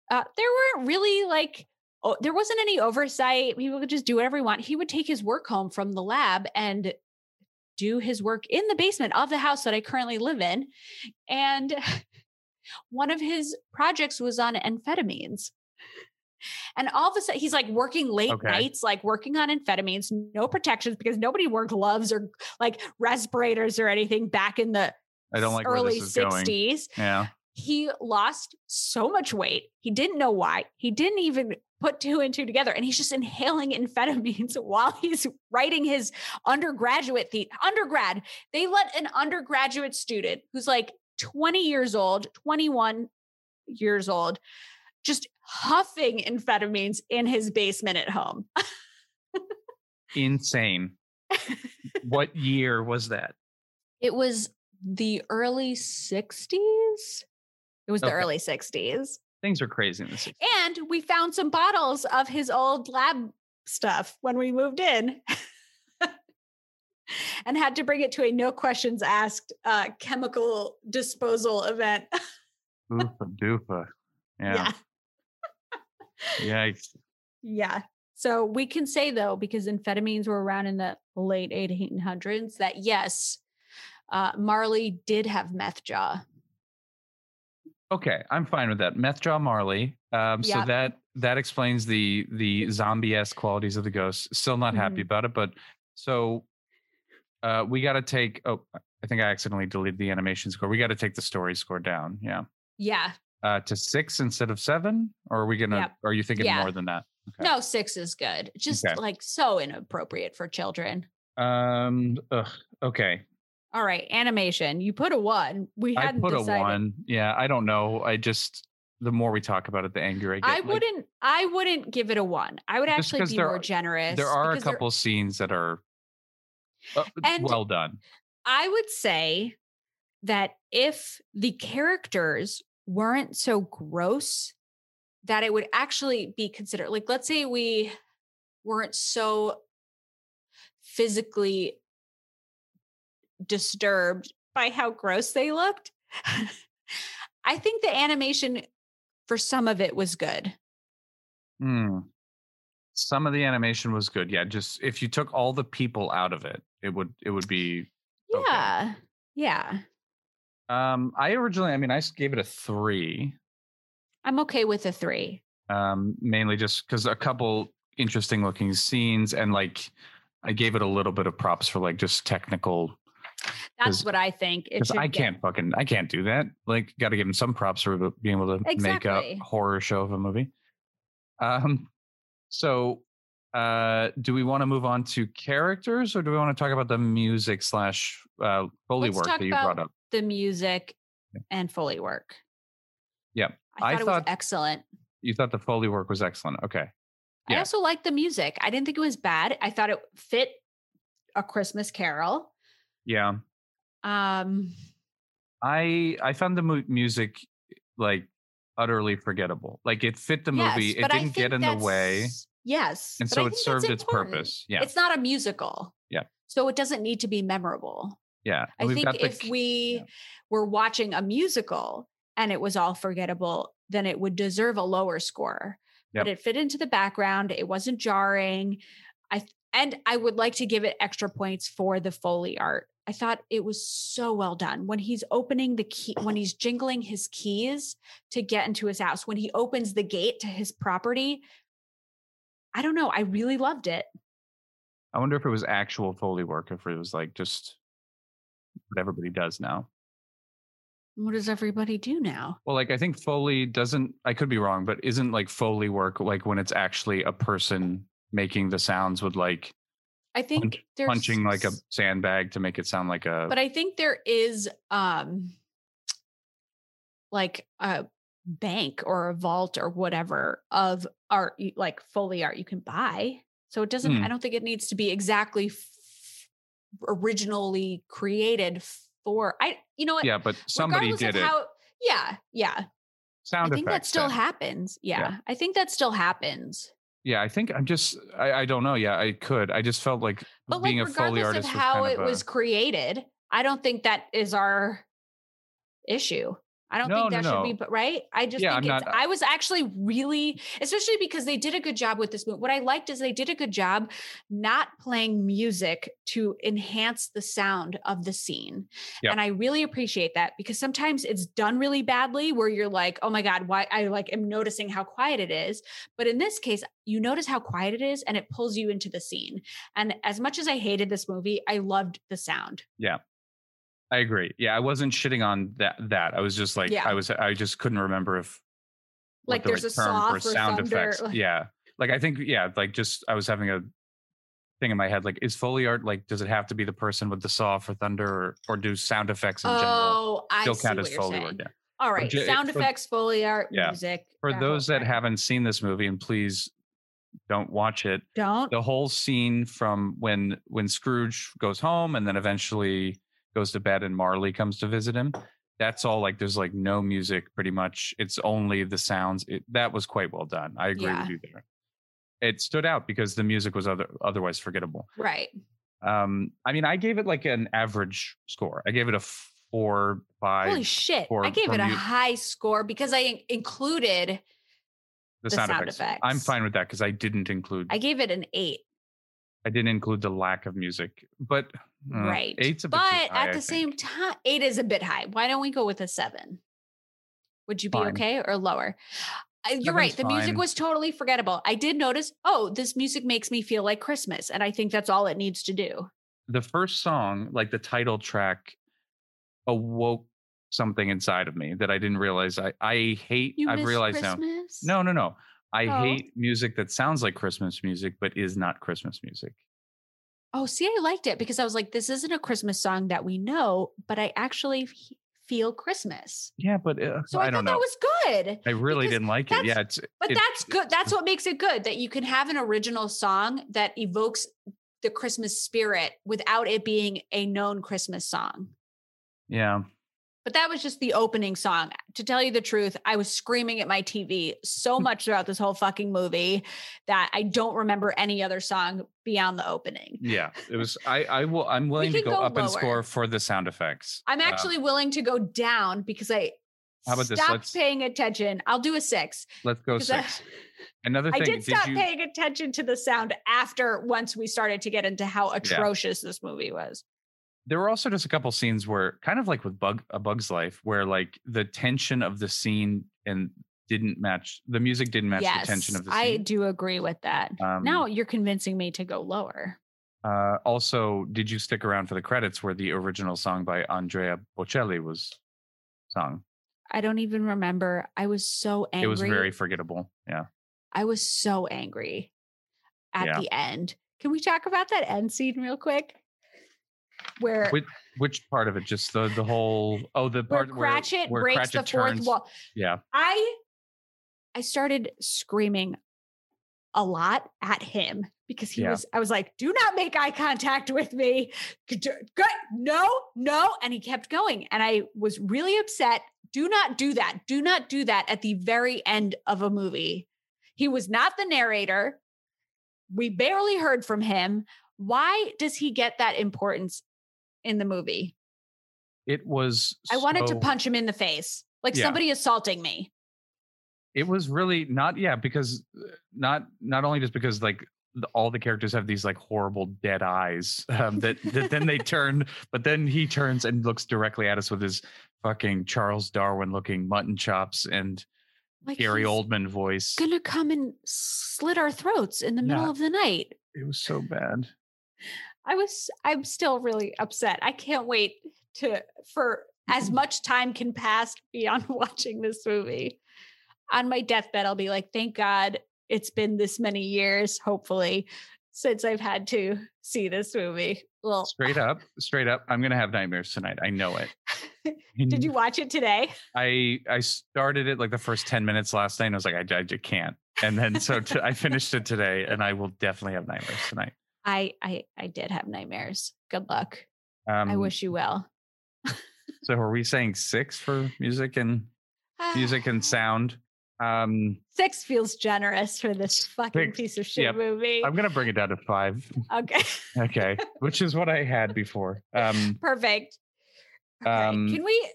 uh, there weren't really like oh, there wasn't any oversight. People could just do whatever he want. He would take his work home from the lab and do his work in the basement of the house that I currently live in. And *laughs* one of his projects was on amphetamines. And all of a sudden, he's like working late Okay. nights, like working on amphetamines, no protections because nobody wore gloves or like respirators or anything back in the I don't like early this is going. 60s. Yeah. He lost so much weight. He didn't know why. He didn't even put two and two together. And he's just inhaling amphetamines *laughs* while he's writing his undergraduate the undergrad. They let an undergraduate student who's like 20 years old, 21 years old, just huffing amphetamines in his basement at home. Insane. what *laughs* year was that? It was the early 60s. It was the Okay. early 60s. Things are crazy in the 60s. And we found some bottles of his old lab stuff when we moved in. *laughs* and had to bring it to a no questions asked uh, chemical disposal event. Oofa doofa. *laughs* Yeah. Yikes. Yeah. So we can say though, because amphetamines were around in the late 1800s, that yes, uh, Marley did have meth jaw. Okay, I'm fine with that. Meth Jaw Marley. Um, so that that explains the the zombie esque qualities of the ghost. Still not happy Mhm. about it, but so uh, we got to take. Oh, I think I accidentally deleted the animation score. We got to take the story score down. Yeah, Yeah. uh, to six instead of seven. Or are we gonna? Yep. Are you thinking Yeah. more than that? Okay. No, six is good. Just Okay. like so inappropriate for children. Um. Ugh, okay. All right, animation. You put a one. We hadn't I put a one. Yeah. I don't know. I just the more we talk about it, the angrier I get. I wouldn't. I wouldn't give it a one. I would actually be more are- generous. there are a couple scenes that are uh, well done. I would say that if the characters weren't so gross, that it would actually be considered. Like, let's say we weren't so physically disturbed by how gross they looked. I think the animation for some of it was good. Hmm. Some of the animation was good. Yeah, just if you took all the people out of it, it would it would be. Okay. Yeah. Yeah. Um, I originally, I mean, I gave it a three. I'm okay with a three. Um, mainly just because a couple interesting looking scenes and like I gave it a little bit of props for like just technical That's what I think. Because I can't fucking I can't do that. Like, got to give him some props for being able to make a horror show of a movie. Um, so uh, do we want to move on to characters or do we want to talk about the music slash uh, foley Let's work that you brought up? the music Yeah. and Foley work. Yep. I I thought it thought- was excellent. You thought the foley work was excellent. Okay. I also liked the music. I didn't think it was bad. I thought it fit a Christmas Carol. Yeah. Um, I I found the mu- music like utterly forgettable. Like it fit the movie. yes, it didn't get in the way. Yes, And so it served its purpose. Yeah. it's not a musical. Yeah. so it doesn't need to be memorable. Yeah. I And think the if we yeah. were watching a musical and it was all forgettable, then it would deserve a lower score. But it fit into the background. It wasn't jarring. I th- and I would like to give it extra points for the foley art. I thought it was so well done when he's opening the key, when he's jingling his keys to get into his house, when he opens the gate to his property. I don't know. I really loved it. I wonder if it was actual foley work, if it was like just what everybody does now. What does everybody do now? Well, like I think foley doesn't. I could be wrong, but isn't like foley work like when it's actually a person making the sounds with like I think there's punching like a sandbag to make it sound like a. but I think there is um like a bank or a vault or whatever of art like foley art you can buy. So it doesn't Hmm. I don't think it needs to be exactly f- originally created for I you know what yeah, but somebody did it. how yeah, yeah. Sound I think that still then. happens. Yeah, Yeah. I think that still happens. Yeah, I think I'm just. I, I don't know. Yeah, I could. I just felt like But being like a foley regardless artist of was how kind it a- was created, I don't think that is our issue. I don't No, think no, that should no. be, but right? I just Yeah, think I'm it's, not- uh I was actually really, especially because they did a good job with this movie. What I liked is they did a good job not playing music to enhance the sound of the scene. Yep. And I really appreciate that because sometimes it's done really badly where you're like, oh my God, why I like am noticing how quiet it is. But in this case, you notice how quiet it is and it pulls you into the scene. And as much as I hated this movie, I loved the sound. I agree. Yeah, I wasn't shitting on that. That I was just like, Yeah. I was, I just couldn't remember if Like the there's right a term for sound thunder, effects. like- Yeah, like I think, yeah, like just I was having a thing in my head. Like, is Foley art like? Does it have to be the person with the saw for thunder, or or do sound effects in general Oh, I still count as Foley saying. work? Yeah. All right, ju- sound for- effects, foley art, Yeah. music. For that those that haven't seen this movie, and please don't watch it. don't. the whole scene from when when Scrooge goes home and then eventually goes to bed and Marley comes to visit him. That's all like there's like no music pretty much. It's only the sounds. It, that was quite well done. I agree Yeah. with you there. It stood out because the music was other otherwise forgettable. Right. Um, I mean, I gave it like an average score. I gave it a four, five. Holy shit! for- I gave it a you- high score because I included. the, the sound, sound effects. I'm fine with that because I didn't include. I gave it an eight. I didn't include the lack of music, but uh, right. eight's a bit too but high, at I the same time, eight is a bit high. Why don't we go with a seven? Would you be Fine. okay or lower? Uh, You're right. Seven's The music was totally forgettable. I did notice. Oh, this music makes me feel like Christmas, and I think that's all it needs to do. the first song, like the title track, awoke something inside of me that I didn't realize. I I hate. You I've realized Christmas? now. No, no, no. I Oh. hate music that sounds like Christmas music but is not Christmas music. Oh, see, I liked it because I was like, this isn't a Christmas song that we know, but I actually f- feel Christmas. Yeah, but uh, So I, I, don't thought know. that was good. I really didn't like it. Yeah, it's But it- that's good. That's what makes it good that you can have an original song that evokes the Christmas spirit without it being a known Christmas song. yeah. But that was just the opening song. To tell you the truth, I was screaming at my TV so Hmm. much throughout this whole fucking movie that I don't remember any other song beyond the opening. Yeah, *laughs* it was. I I will. I'm willing to go, go up and score for the sound effects. I'm Uh, actually willing to go down because I How about this? stopped Let's- paying attention. I'll do a six. let's go 'cause I- six. Another thing I did stop you? paying attention to the sound after once we started to get into how atrocious this movie was. There were also just a couple scenes where kind of like with bug a bug's life where like the tension of the scene and didn't match the music didn't match yes, the tension of the scene. I do agree with that. Um, now you're convincing me to go lower. uh also did you stick around for the credits where the original song by andrea bocelli was sung I don't even remember. I was so angry. it was very forgettable yeah I was so angry at Yeah. the end. Can we talk about that end scene real quick? Where which, which part of it just the the whole oh the part where, Cratchit where breaks Cratchit the fourth turns, wall. yeah I I started screaming a lot at him because he Yeah. was I was like, "Do not make eye contact with me." Good. No, no, and he kept going and I was really upset. Do not do that. Do not do that at the very end of a movie. He was not the narrator. We barely heard from him. Why does he get that importance in the movie? it was I wanted to punch him in the face. Like Yeah. somebody assaulting me. it was really not yeah because uh, not not only just because like the, all the characters have these like horrible dead eyes um, that, that then they turn but then he turns and looks directly at us with his fucking charles darwin looking mutton chops and Like gary oldman voice gonna come and slit our throats in the middle Yeah. of the night. it was so bad I was I'm still really upset. I can't wait to for as Mm-hmm. much time can pass beyond *laughs* watching this movie. On my deathbed, I'll be like, thank God it's been this many years, hopefully, since I've had to see this movie. Well, straight up straight up i'm gonna have nightmares tonight i know it *laughs* did you watch it today? i i started it like the first 10 minutes last night and i was like i, I just can't and then so t- i finished it today and i will definitely have nightmares tonight I I I did have nightmares. Good luck. um, I wish you well. So are we saying six for music and music and *sighs* sound? Um, Six feels generous for this fucking Six, piece of shit yep. movie. I'm gonna bring it down to five. okay, *laughs* Okay, which is what I had before. Um, perfect. Okay. Um, Can we?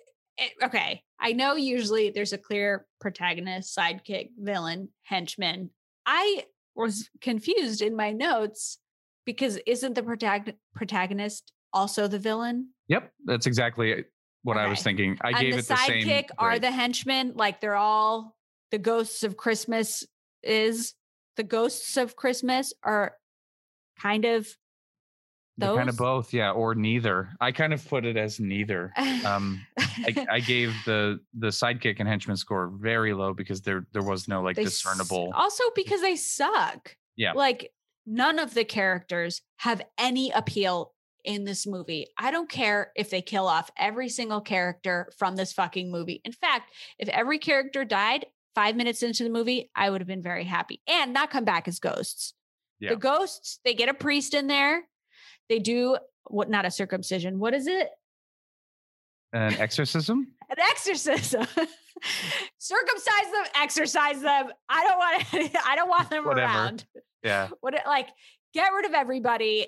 okay, I know usually there's a clear protagonist, sidekick, villain, henchman. I was confused in my notes because isn't the protag- protagonist also the villain? Yep, that's exactly what I was thinking. I and gave the it the same. sidekick are grade. the henchmen, like they're all the ghosts of Christmas is the ghosts of Christmas are kind of They're kind of both, yeah, or neither. I kind of put it as neither. Um, I, *laughs* I gave the the sidekick and henchman score very low because there there was no like They s- discernible. Also because they suck. Yeah. Like none of the characters have any appeal in this movie. I don't care if they kill off every single character from this fucking movie. In fact, if every character died 5 minutes into the movie, I would have been very happy and not come back as ghosts. Yeah. The ghosts, they get a priest in there. They do what not a circumcision. What is it? An exorcism. *laughs* an exorcism. *laughs* Circumcise them, exercise them. I don't want I don't want them Whatever. around. Yeah, What it- like get rid of everybody.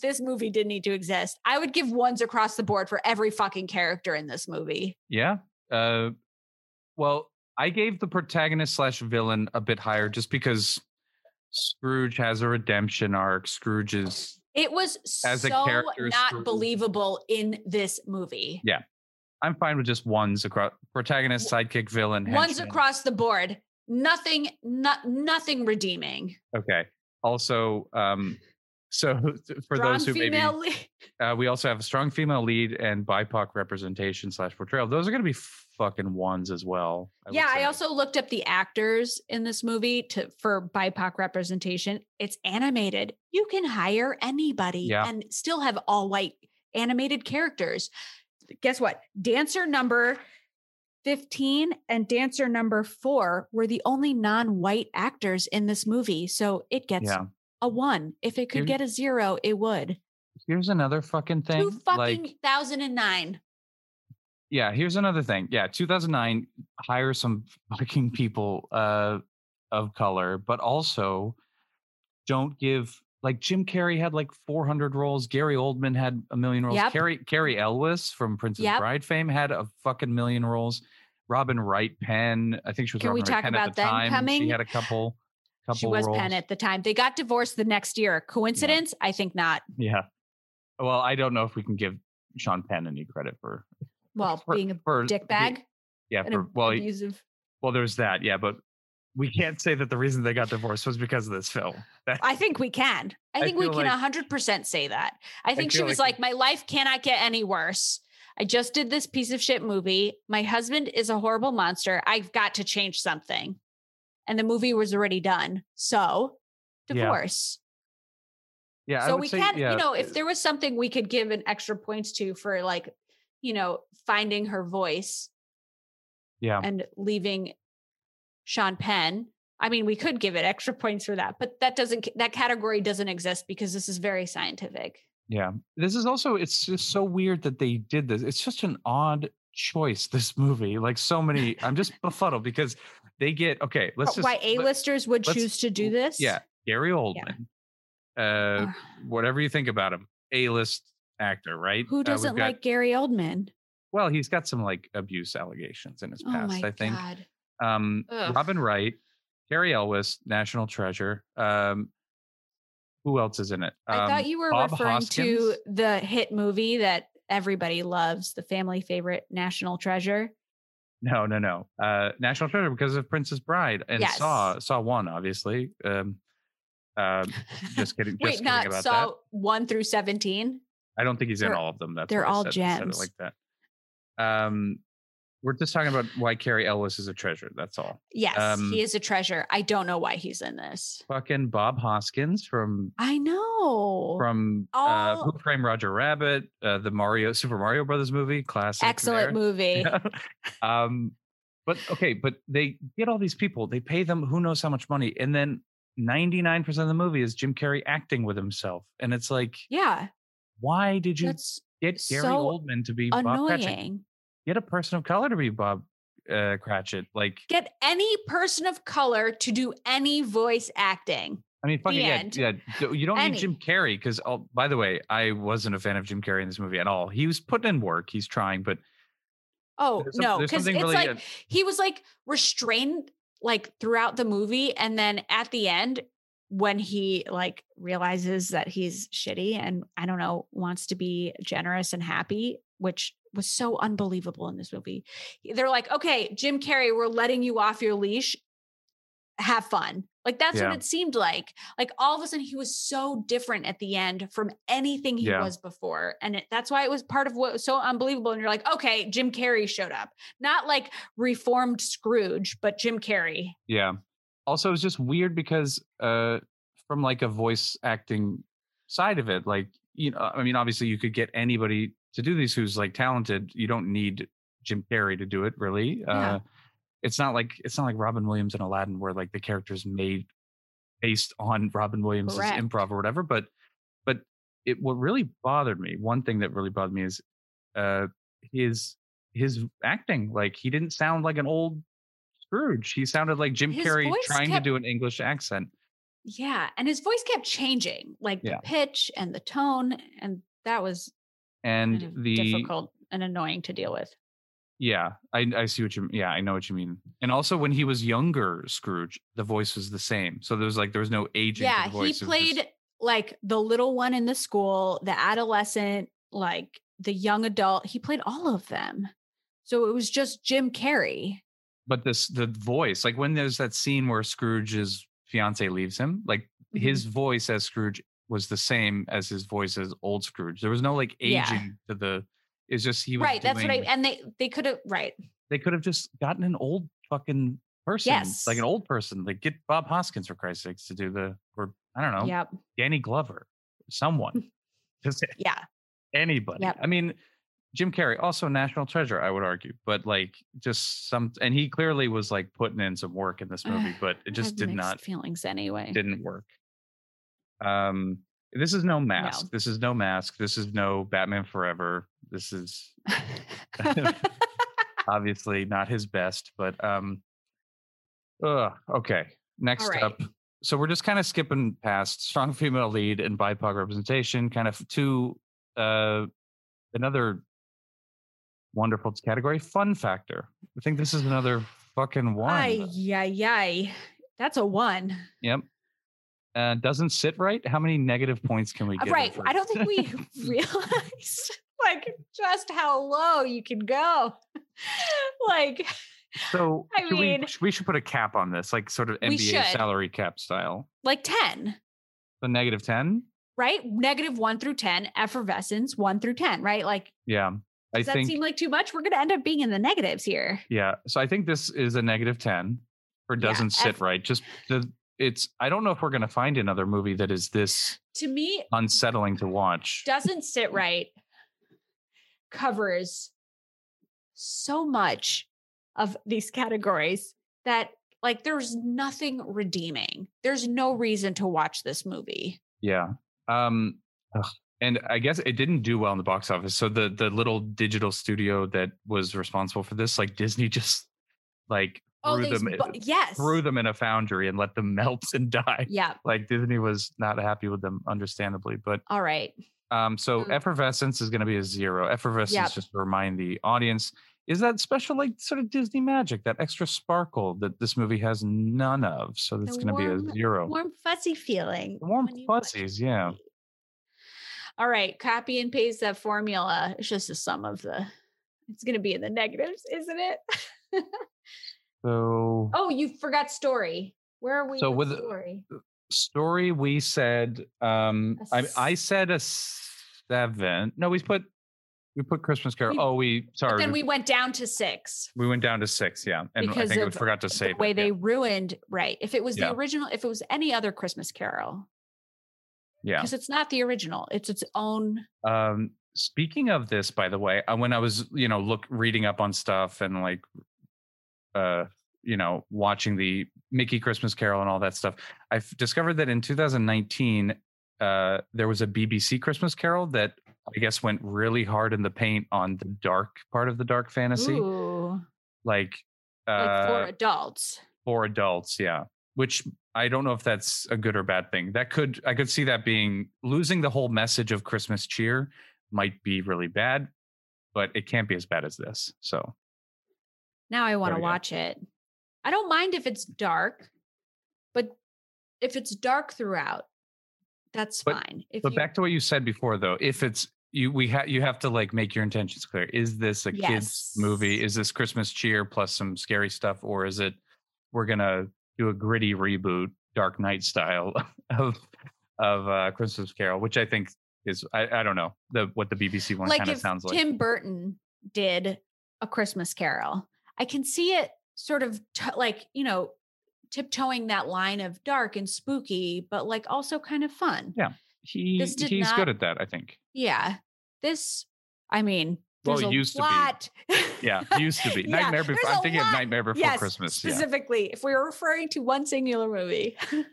This movie didn't need to exist. I would give ones across the board for every fucking character in this movie. yeah. Uh, well, I gave the protagonist slash villain a bit higher just because Scrooge has a redemption arc. Scrooge is It was As a character, not Scrooge- believable in this movie. Yeah, I'm fine with just ones across protagonist, sidekick, villain, Ones across the board. Nothing, not nothing redeeming. Okay. Also, um, so *laughs* for Strong those who maybe *laughs* uh, we also have a strong female lead and BIPOC representation slash portrayal. Those are going to be fucking ones as well. would yeah, I also looked up the actors in this movie to for BIPOC representation. It's animated. You can hire anybody Yeah. and still have all white animated characters. Guess what? Dancer number 15 and dancer number 4 were the only non-white actors in this movie. So it gets yeah. a 1. If it could Here- get a 0, it would. Here's another fucking thing. Two fucking like, 1009. yeah, here's another thing. Yeah, 2009, hire some *laughs* fucking people uh, of color, but also don't give like Jim Carrey had like 400 roles. Gary Oldman had a million roles. Yep. Carrie Cary Elwes from Princess Yep. Bride fame had a fucking million roles. Robin Wright Penn, I think she was Can we Robin Wright talk Penn at about the them time. coming? She had a couple couple She was roles. Penn at the time. They got divorced the next year. Coincidence? I think not. Yeah. Well, I don't know if we can give Sean Penn any credit for Well, for, being a for dick bag yeah, for, well, abusive. well, there's that. Yeah, but we can't say that the reason they got divorced was because of this film. *laughs* I think we can. I I think we can like- 100% say that. I think she was like- like, my life cannot get any worse. I just did this piece of shit movie. My husband is a horrible monster. I've got to change something. And the movie was already done. So, divorce. yeah, I so we say, can, yeah, you know, uh, if there was something we could give an extra points to for like, you know, finding her voice yeah, and leaving Sean Penn. I mean, we could give it extra *laughs* points for that, but that doesn't that category doesn't exist because this is very scientific. yeah. This is also it's just so weird that they did this. It's just an odd choice. *laughs* This movie, like so many, I'm just befuddled because they get okay. Let's just Why A-listers would let's- choose to do this? Yeah, Gary Oldman. Uh, whatever you think about him, A-list actor, right? Who Uh, doesn't got- like Gary Oldman? Well, he's got some like abuse allegations in his Oh past, my I think. god. Um, Robin Wright, Cary Elwes, National Treasure. Um, who else is in it? I Um, thought you were Bob referring to the hit movie that everybody loves, the family favorite National Treasure. No, no, no. Uh, National Treasure because of Princess Bride and Saw. Yes. Saw one, obviously. Um, um, just kidding. *laughs* Wait, not saw that. 1 through 17? I don't think he's in they're- all of them. That's they're all said, said gems. like that. Um, we're just talking about why Cary Elwes is a treasure. That's all. Yes, Um, he is a treasure. I don't know why he's in this. Fucking Bob Hoskins from I know. from uh, Who Framed Roger Rabbit, uh, the Mario Super Mario Brothers movie, classic. Excellent there. movie. Yeah. um, but okay, but they get all these people, they pay them who knows how much money, and then 99% of the movie is Jim Carrey acting with himself. And it's like, Yeah, why did you that's get Gary so Oldman to be annoying. Get a person of color to be Bob uh, Cratchit. Like, Get any person of color to do any voice acting. I mean, fucking yeah, end. yeah. You don't Any. need Jim Carrey because, oh, by the way, I wasn't a fan of Jim Carrey in this movie at all. He was putting in work, he's trying, but Oh some- no, because it's really, like uh, he was like restrained like throughout the movie, and then at the end when he like realizes that he's shitty and I don't know wants to be generous and happy, which was so unbelievable in this movie. They're like, okay, Jim Carrey, we're letting you off your leash. Have fun. Like that's Yeah. what it seemed like. Like all of a sudden he was so different at the end from anything he Yeah. was before. And it, that's why it was part of what was so unbelievable. And you're like, okay, Jim Carrey showed up. Not like reformed Scrooge, but Jim Carrey. Yeah. Also, it's just weird because uh from like a voice acting side of it, like you know, I mean, obviously you could get anybody to do these who's like talented. You don't need Jim Carrey to do it, really. Yeah. Uh it's not like it's not like Robin Williams and Aladdin where like the character's made based on Robin Williams' Correct. improv or whatever. But but it what really bothered me, one thing that really bothered me is uh his his acting. Like he didn't sound like an old Scrooge. He sounded like Jim His Carrey trying kept- to do an English accent. Yeah. And his voice kept changing, like Yeah. the pitch and the tone. And that was And kind of the difficult and annoying to deal with. yeah, I I see what you yeah, I know what you mean. And also when he was younger Scrooge, the voice was the same. So there was like there was no aging. Yeah, he was just- played like the little one in the school, the adolescent, like the young adult. He played all of them. So it was just Jim Carrey. but this the voice, like when there's that scene where Scrooge's fiance leaves him, like Mhm. his voice as Scrooge was the same as his voice as old Scrooge. There was no like Yeah. aging to the it's just he was right. That's what I and they they could have right. they could have just gotten an old fucking person, yes. like an old person, like get Bob Hoskins for Christ's sakes to do the, or I don't know, Yep. Danny Glover, someone, *laughs* just Yeah. anybody. Yep. I mean, Jim Carrey, also a national treasure, I would argue, but like just some, and he clearly was like putting in some work in this movie, but it just did not, feelings anyway. didn't work. Um, this is no mask. This is no mask. This is no Batman Forever. This is *laughs* obviously not his best, but um ugh, okay. Next right. up. So we're just kind of skipping past strong female lead and BIPOC representation, kind of to uh another wonderful category, fun factor. I think this is another fucking one. Ay, yay, yay. That's a one. Yep. Uh, doesn't sit right. How many negative points can we Uh, get? Right. I don't think we *laughs* realized *laughs* like just how low you can go. *laughs* like So I should mean- we we should put a cap on this, like sort of NBA salary cap style. like 10. The negative ten. right? Negative one through 10, effervescence one through 10, right? Like, Yeah, I does that think. seem like too much? We're going to end up being in the negatives here. yeah, so I think this is a negative ten, or doesn't sit F- right. Just the it's. I don't know if we're gonna find another movie that is this To me, unsettling to watch. doesn't sit right covers so much of these categories that like there's nothing redeeming. There's no reason to watch this movie. Yeah. Um. ugh. And I guess it didn't do well in the box office. So the the little digital studio that was responsible for this, like Disney, *laughs* just like Oh, threw them bu- yes. threw them in a foundry and let them *laughs* melt and die. Yeah. Like Disney was not happy with them, understandably. But All right. um, so Mm. effervescence is going to be a zero. Effervescence, Yep. just to remind the audience, is that special, like sort of Disney magic, that extra sparkle that this movie has none of. So The going to be a zero. Warm fuzzy feeling. Warm when fuzzies, the yeah. All right, copy and paste that formula. It's just a sum of the. It's going to be in the negatives, isn't it? *laughs* So oh, you forgot story. Where are we? So with story? story, we said, um, I, I said a seven. No, we put we put Christmas Carol. We- oh, we sorry, then we, we went down to six we went down to six. Yeah, and I Because think we forgot to say the way they ruined. Right. If it was Yeah. the original, if it was any other Christmas Carol, yeah. because it's not the original, it's its own. Um, speaking of this, by the way, uh, when I was, you know, look reading up on stuff and like, uh, you know, watching the Mickey Christmas Carol and all that stuff, I've discovered that in 2019, uh, there was a BBC Christmas Carol that I guess went really hard in the paint on the dark part of the dark fantasy, Ooh, like, like for uh, adults. for adults, yeah. Which I don't know if that's a good or bad thing. That could I could see that being losing the whole message of Christmas cheer might be really bad, but it can't be as bad as this. So Now I want to we go. watch it. I don't mind if it's dark, but if it's dark throughout, that's But- fine. If But you, back to what you said before, though, if it's you, we have you have to like make your intentions clear. Is this a kids movie? Is this Christmas cheer plus some scary stuff, or is it we're gonna do a gritty reboot, Dark Knight style *laughs* of of uh, Christmas Carol, which I think is I, I don't know the what the BBC one like kind of sounds like. Tim Burton did a Christmas Carol, I can see it sort of t- like you know tiptoeing that line of dark and spooky, but like also kind of fun. Yeah. he he's not- good at that, I think. Yeah. This, I mean, Well, it a used to be. Yeah, used to *laughs* be Yeah, Nightmare Before. I'm thinking lot- of Nightmare Before yes, Christmas. Yeah. specifically, if we were referring to one singular movie. *laughs*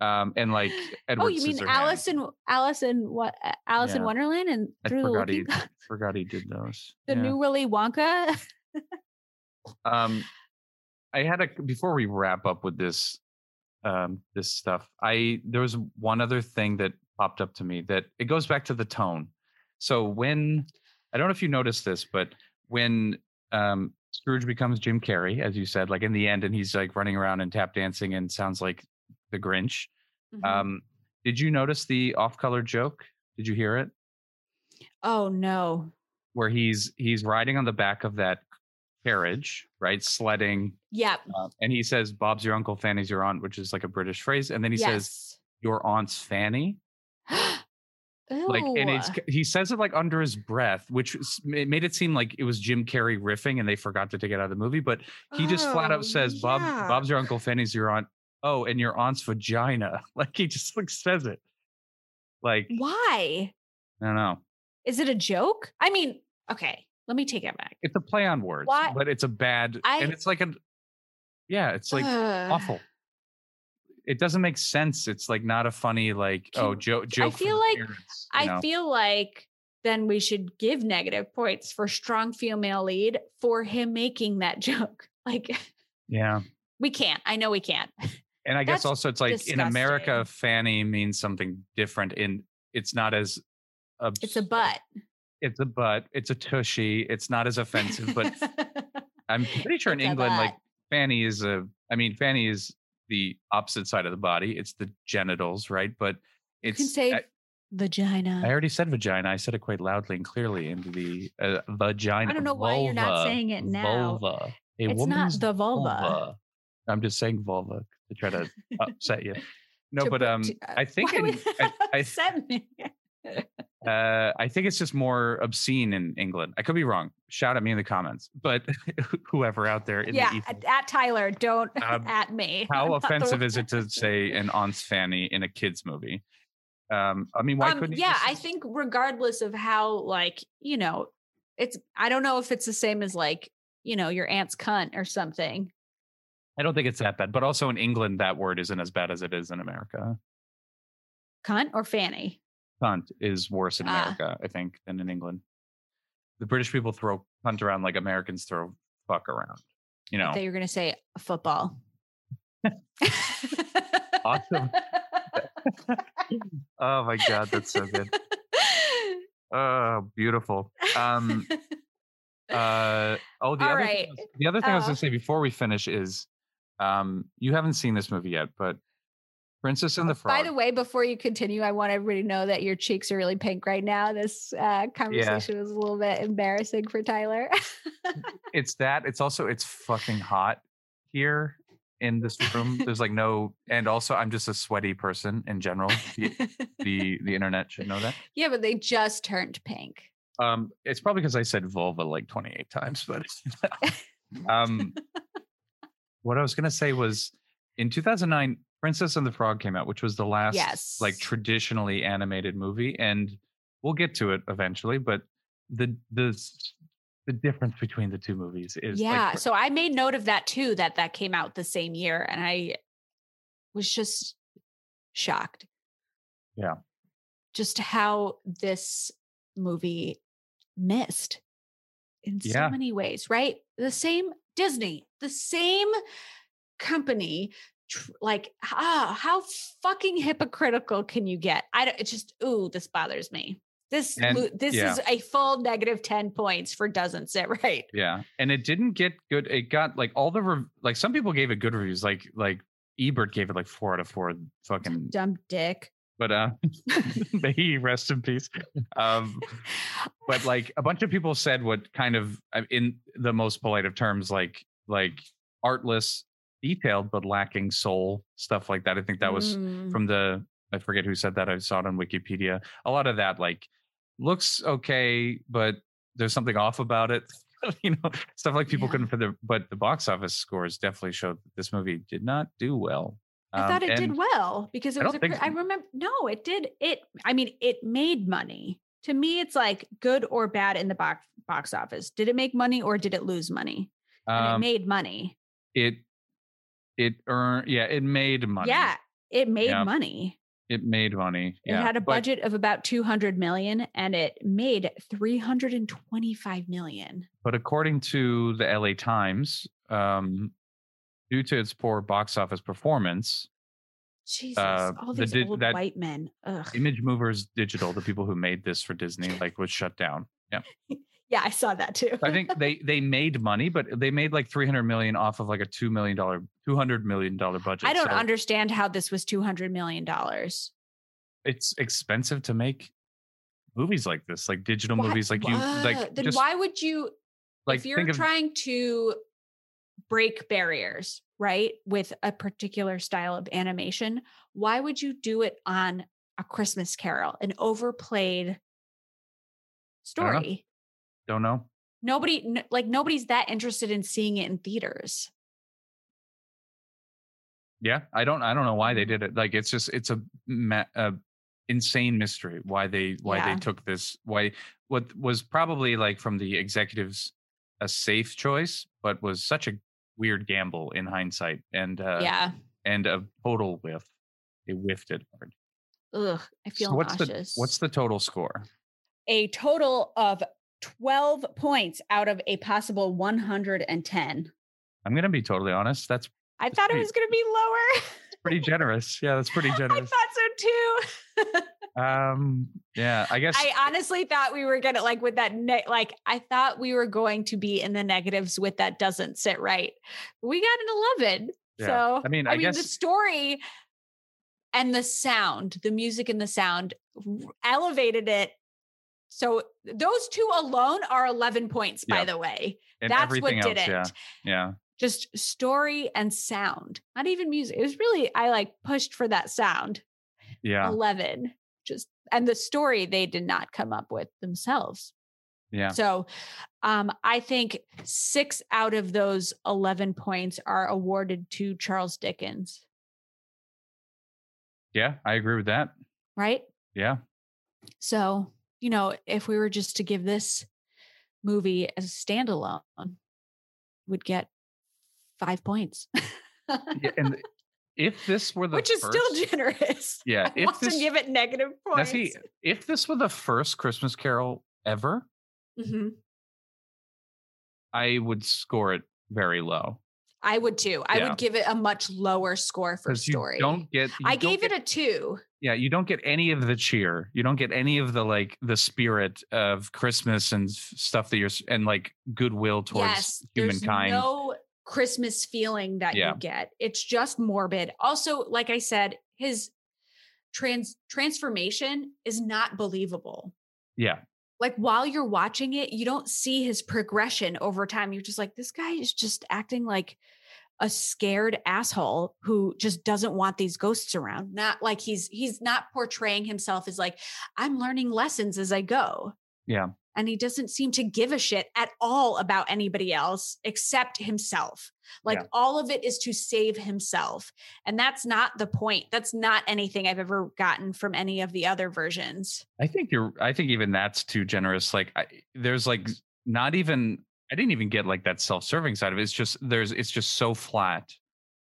Um, and like Edward oh, you mean. Alice in Alice what Alice in Yeah. Wonderland and I Through the forgot he Looking Glass? forgot he did those. the Yeah. new Willy Wonka. *laughs* um i had a before we wrap up with this um this stuff i there was one other thing that popped up to me that it goes back to the tone so when i don't know if you noticed this but when um scrooge becomes jim carrey as you said like in the end and he's like running around and tap dancing and sounds like the grinch Mhm. um did you notice the off-color joke did you hear it oh no. where he's he's riding on the back of that carriage right sledding Yep. Uh, and he says, "Bob's your uncle, Fanny's your aunt," which is like a British phrase. And then he says, "Your aunt's Fanny." *gasps* Like, and it's he says it like under his breath, which it made it seem like it was Jim Carrey riffing, and they forgot to take it out of the movie. But he just flat Oh, out says, "Bob. Bob's your uncle, Fanny's your aunt." Oh, and your aunt's vagina. *laughs* Like he just like says it. Like Why? I don't know. Is it a joke? I mean, okay, let me take it back. It's a play on words, Why- but it's a bad, I- and it's like a, yeah, it's like Ugh. awful. It doesn't make sense. It's like not a funny like oh Can- joke joke. for feel like- parents, I know? feel like then we should give negative points for strong female lead for him making that *laughs* joke. Like yeah. we can't. I know we can't. And I *laughs* guess That's also it's like in America. Fanny means something different. In it's not as obs- It's a butt. It's a butt. It's a tushy. It's not as offensive, but *laughs* I'm pretty sure in It's England, like. Fanny is a. I mean, Fanny is the opposite side of the body. It's the genitals, right? But you it's. can say I, vagina. I already said vagina. I said it quite loudly and clearly into the uh, vagina. I don't know why you're not saying it now. Vulva. A It's not the vulva. I'm just saying vulva to try to *laughs* upset you. No, To but um, to- uh, I think in, I, *laughs* me? Uh, I think it's just more obscene in England. I could be wrong. Shout at me in the comments, but *laughs* whoever out there in yeah, the at, at Tyler, don't *laughs* Um, at me. *laughs* How offensive is it to say an aunt's fanny in a kids movie? Um, I mean, why um, couldn't? yeah, I think regardless of how, like, you know, it's. I don't know if it's the same as like, you know, your aunt's cunt or something. I don't think it's that bad. But also in England, that word isn't as bad as it is in America. Cunt or fanny. Cunt is worse in Ah. America, I think, than in England. The British people throw cunt around like Americans throw fuck around. You I know, thought you were gonna say football. *laughs* Awesome. *laughs* oh my god, that's so good. Oh, beautiful. Um, uh, oh, the All other right. thing, the other thing I was Uh, going to say before we finish is, um, you haven't seen this movie yet, but Princess and the Frog. By the way, before you continue, I want everybody to know that your cheeks are really pink right now. This uh, conversation was a little bit embarrassing for Tyler. *laughs* it's that. It's also it's fucking hot here in this room. There's like no, and also I'm just a sweaty person in general. The the, the internet should know that. yeah, but they just turned pink. Um, it's probably because I said vulva like 28 times, but *laughs* um, *laughs* what I was gonna say was in 2009, Princess and the Frog came out, which was the last Yes. like traditionally animated movie, and we'll get to it eventually. But the the the difference between the two movies is yeah. cr- so I made note of that too, that that came out the same year. And I was just shocked. Yeah. Just how this movie missed in so Yeah. many ways, right? The same Disney, the same company. Tr- Like, ah, how fucking hypocritical can you get? I don't, it just, ooh, this bothers me. This And- this yeah. is a full negative 10 points for doesn't sit right. Yeah, and it didn't get good. It got like all the rev- like some people gave it good reviews. Like like Ebert gave it like four out of four. Fucking, Dumb dick. but uh, *laughs* may he rest in peace. Um, but like a bunch of people said what kind of in the most polite of terms, like like artless, detailed but lacking soul stuff like that. I think that was Mm. from the I forget who said that. I saw it on Wikipedia. A lot of that like looks okay, but there's something off about it. *laughs* you know, stuff like people Yeah. couldn't fit the but the box office scores definitely showed that this movie did not do well. I thought Um, it did well because it I was. A, think I remember. No, it did. It. I mean, it made money. To me, it's like good or bad in the box box office. Did it make money or did it lose money? And it Um, made money. it it earned yeah, it made money. Yeah, it made Yeah. money. It made money. It had a but- budget of about 200 million and it made 325 million. but according to the LA Times, um, due to its poor box office performance, Jesus, Uh, all the these di- old white men. Ugh. ImageMovers Digital, the people who made this for Disney, like was shut down. Yeah. *laughs* Yeah, I saw that too. I think they *laughs* they made money, but they made like 300 million off of like a 2 million dollar 200 million dollar budget. I don't So understand how this was 200 million dollars. It's expensive to make movies like this, like digital movies like you like then just why would you like if you're think of trying to break barriers, right, with a particular style of animation, why would you do it on a Christmas Carol, an overplayed story? Don't know. Nobody, like nobody's that interested in seeing it in theaters. Yeah, I don't I don't know why they Mm. did it. Like it's just it's a, a insane mystery why they why Yeah. they took this why what was probably like from the executives a safe choice but was such a weird gamble in hindsight and uh yeah. and a total whiff. They whiffed it hard. Ugh, I feel So what's nauseous. the what's the total score? a total of 12 points out of a possible 110. I'm gonna be totally honest. That's I thought it was going to be lower. pretty generous. Yeah, that's *laughs* pretty generous. I thought so too. *laughs* Um, yeah, I guess I honestly thought we were gonna like with that ne- like I thought we were going to be in the negatives with that doesn't sit right. We got an 11. Yeah. So I mean, I, I mean the story and the sound, the music and the sound elevated it. So those two alone are 11 points, by the way. and That's what did else, it. yeah, yeah. Just story and sound, not even music. It was really, I like pushed for that sound. Yeah, 11. Just, and the story they did not come up with themselves. yeah. So um, I think six out of those 11 points are awarded to Charles Dickens, Yeah, I agree with that. right? Yeah. So, you know, if we were just to give this movie as a standalone, would get five points. yeah and *laughs* if this were the Which is first, still generous. yeah, I if this to give it negative points. see, if this were the first Christmas Carol ever, Mhm. I would score it very low I would too. I Yeah. would give it a much lower score for story. don't get. I don't gave get- it a two. yeah, you don't get any of the cheer. You don't get any of the like the spirit of Christmas and stuff that you're and like goodwill towards yes, humankind. There's no Christmas feeling that Yeah. you get. It's just morbid. Also, like I said, his trans transformation is not believable. yeah, Like while you're watching it, you don't see his progression over time. You're just like, this guy is just acting like a scared asshole who just doesn't want these ghosts around. Not like he's he's not portraying himself as like, I'm learning lessons as I go. yeah, and he doesn't seem to give a shit at all about anybody else except himself. Like Yeah. all of it is to save himself. And that's not the point. That's not anything I've ever gotten from any of the other versions. I think you're. I think even that's too generous. Like, I, there's like not even. I didn't even get like that self-serving side of it. It's just there's. It's just so flat,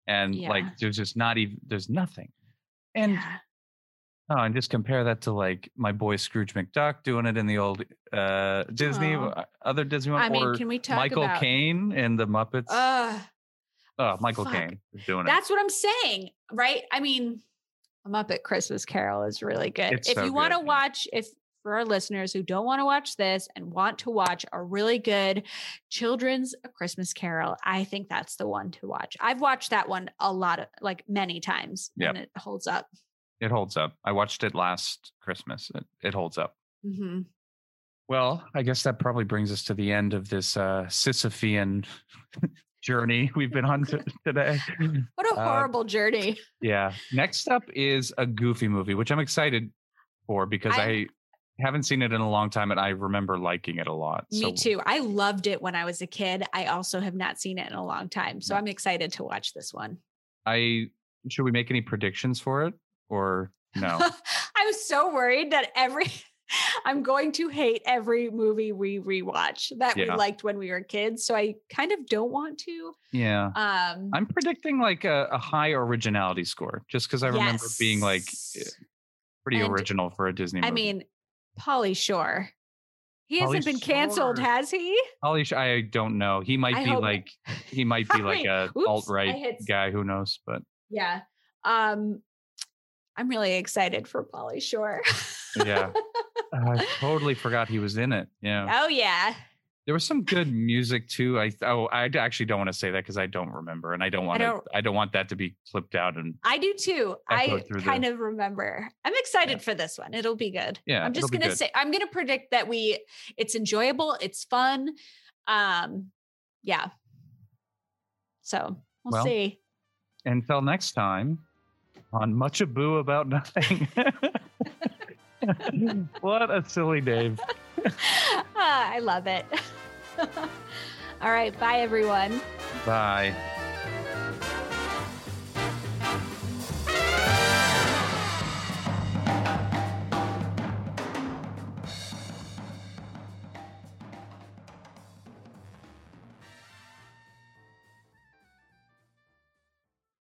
and Yeah. like there's just not even. There's nothing, and Yeah. Oh, and just compare that to like my boy Scrooge McDuck doing it in the old uh Disney, Oh. uh, other Disney one, I mean, or can we talk Michael about Caine and the Muppets. Uh, oh, Michael. Caine is doing it. that's what I'm saying, right? I mean, a Muppet Christmas Carol is really good. It's if so you want to watch, if for our listeners who don't want to watch this and want to watch a really good children's Christmas Carol, I think that's the one to watch. I've watched that one a lot of like many times Yep. and it holds up. It holds up. I watched it last Christmas. It, it holds up. hmm Well, I guess that probably brings us to the end of this uh, Sisyphean *laughs* journey we've been on t- today. *laughs* What a Uh, horrible journey. *laughs* Yeah. Next up is a goofy movie, which I'm excited for because I, I- haven't seen it in a long time and I remember liking it a lot. Me so too. I loved it when I was a kid. I also have not seen it in a long time. So Yeah. I'm excited to watch this one. I should we make any predictions for it or no? *laughs* I'm so worried that every *laughs* I'm going to hate every movie we rewatch that we liked when we were kids. So I kind of don't want to. yeah. Um I'm predicting like a, a high originality score just because I remember being like eh, pretty And, original for a Disney movie. I mean, Pauly Shore. He Pauly hasn't been canceled, has he? Holly, Sh- I don't know. He might I be like he might be *laughs* like a alt right guy. Who knows? But Yeah. Um I'm really excited for Pauly Shore. yeah, *laughs* I totally forgot he was in it. Yeah, oh yeah. there was some good music too. I oh, I actually don't want to say that because I don't remember, and I don't want to. don't- I don't want that to be clipped out. And I do too. I through the- kind of remember. I'm excited for this one. It'll be good. Yeah, I'm just gonna say I'm gonna predict that we it's enjoyable, it's fun. Um yeah. So we'll, Well, see. until next time, on much ado about nothing. *laughs* what a silly name. *laughs* Ah, I love it. *laughs* All right, bye everyone. Bye.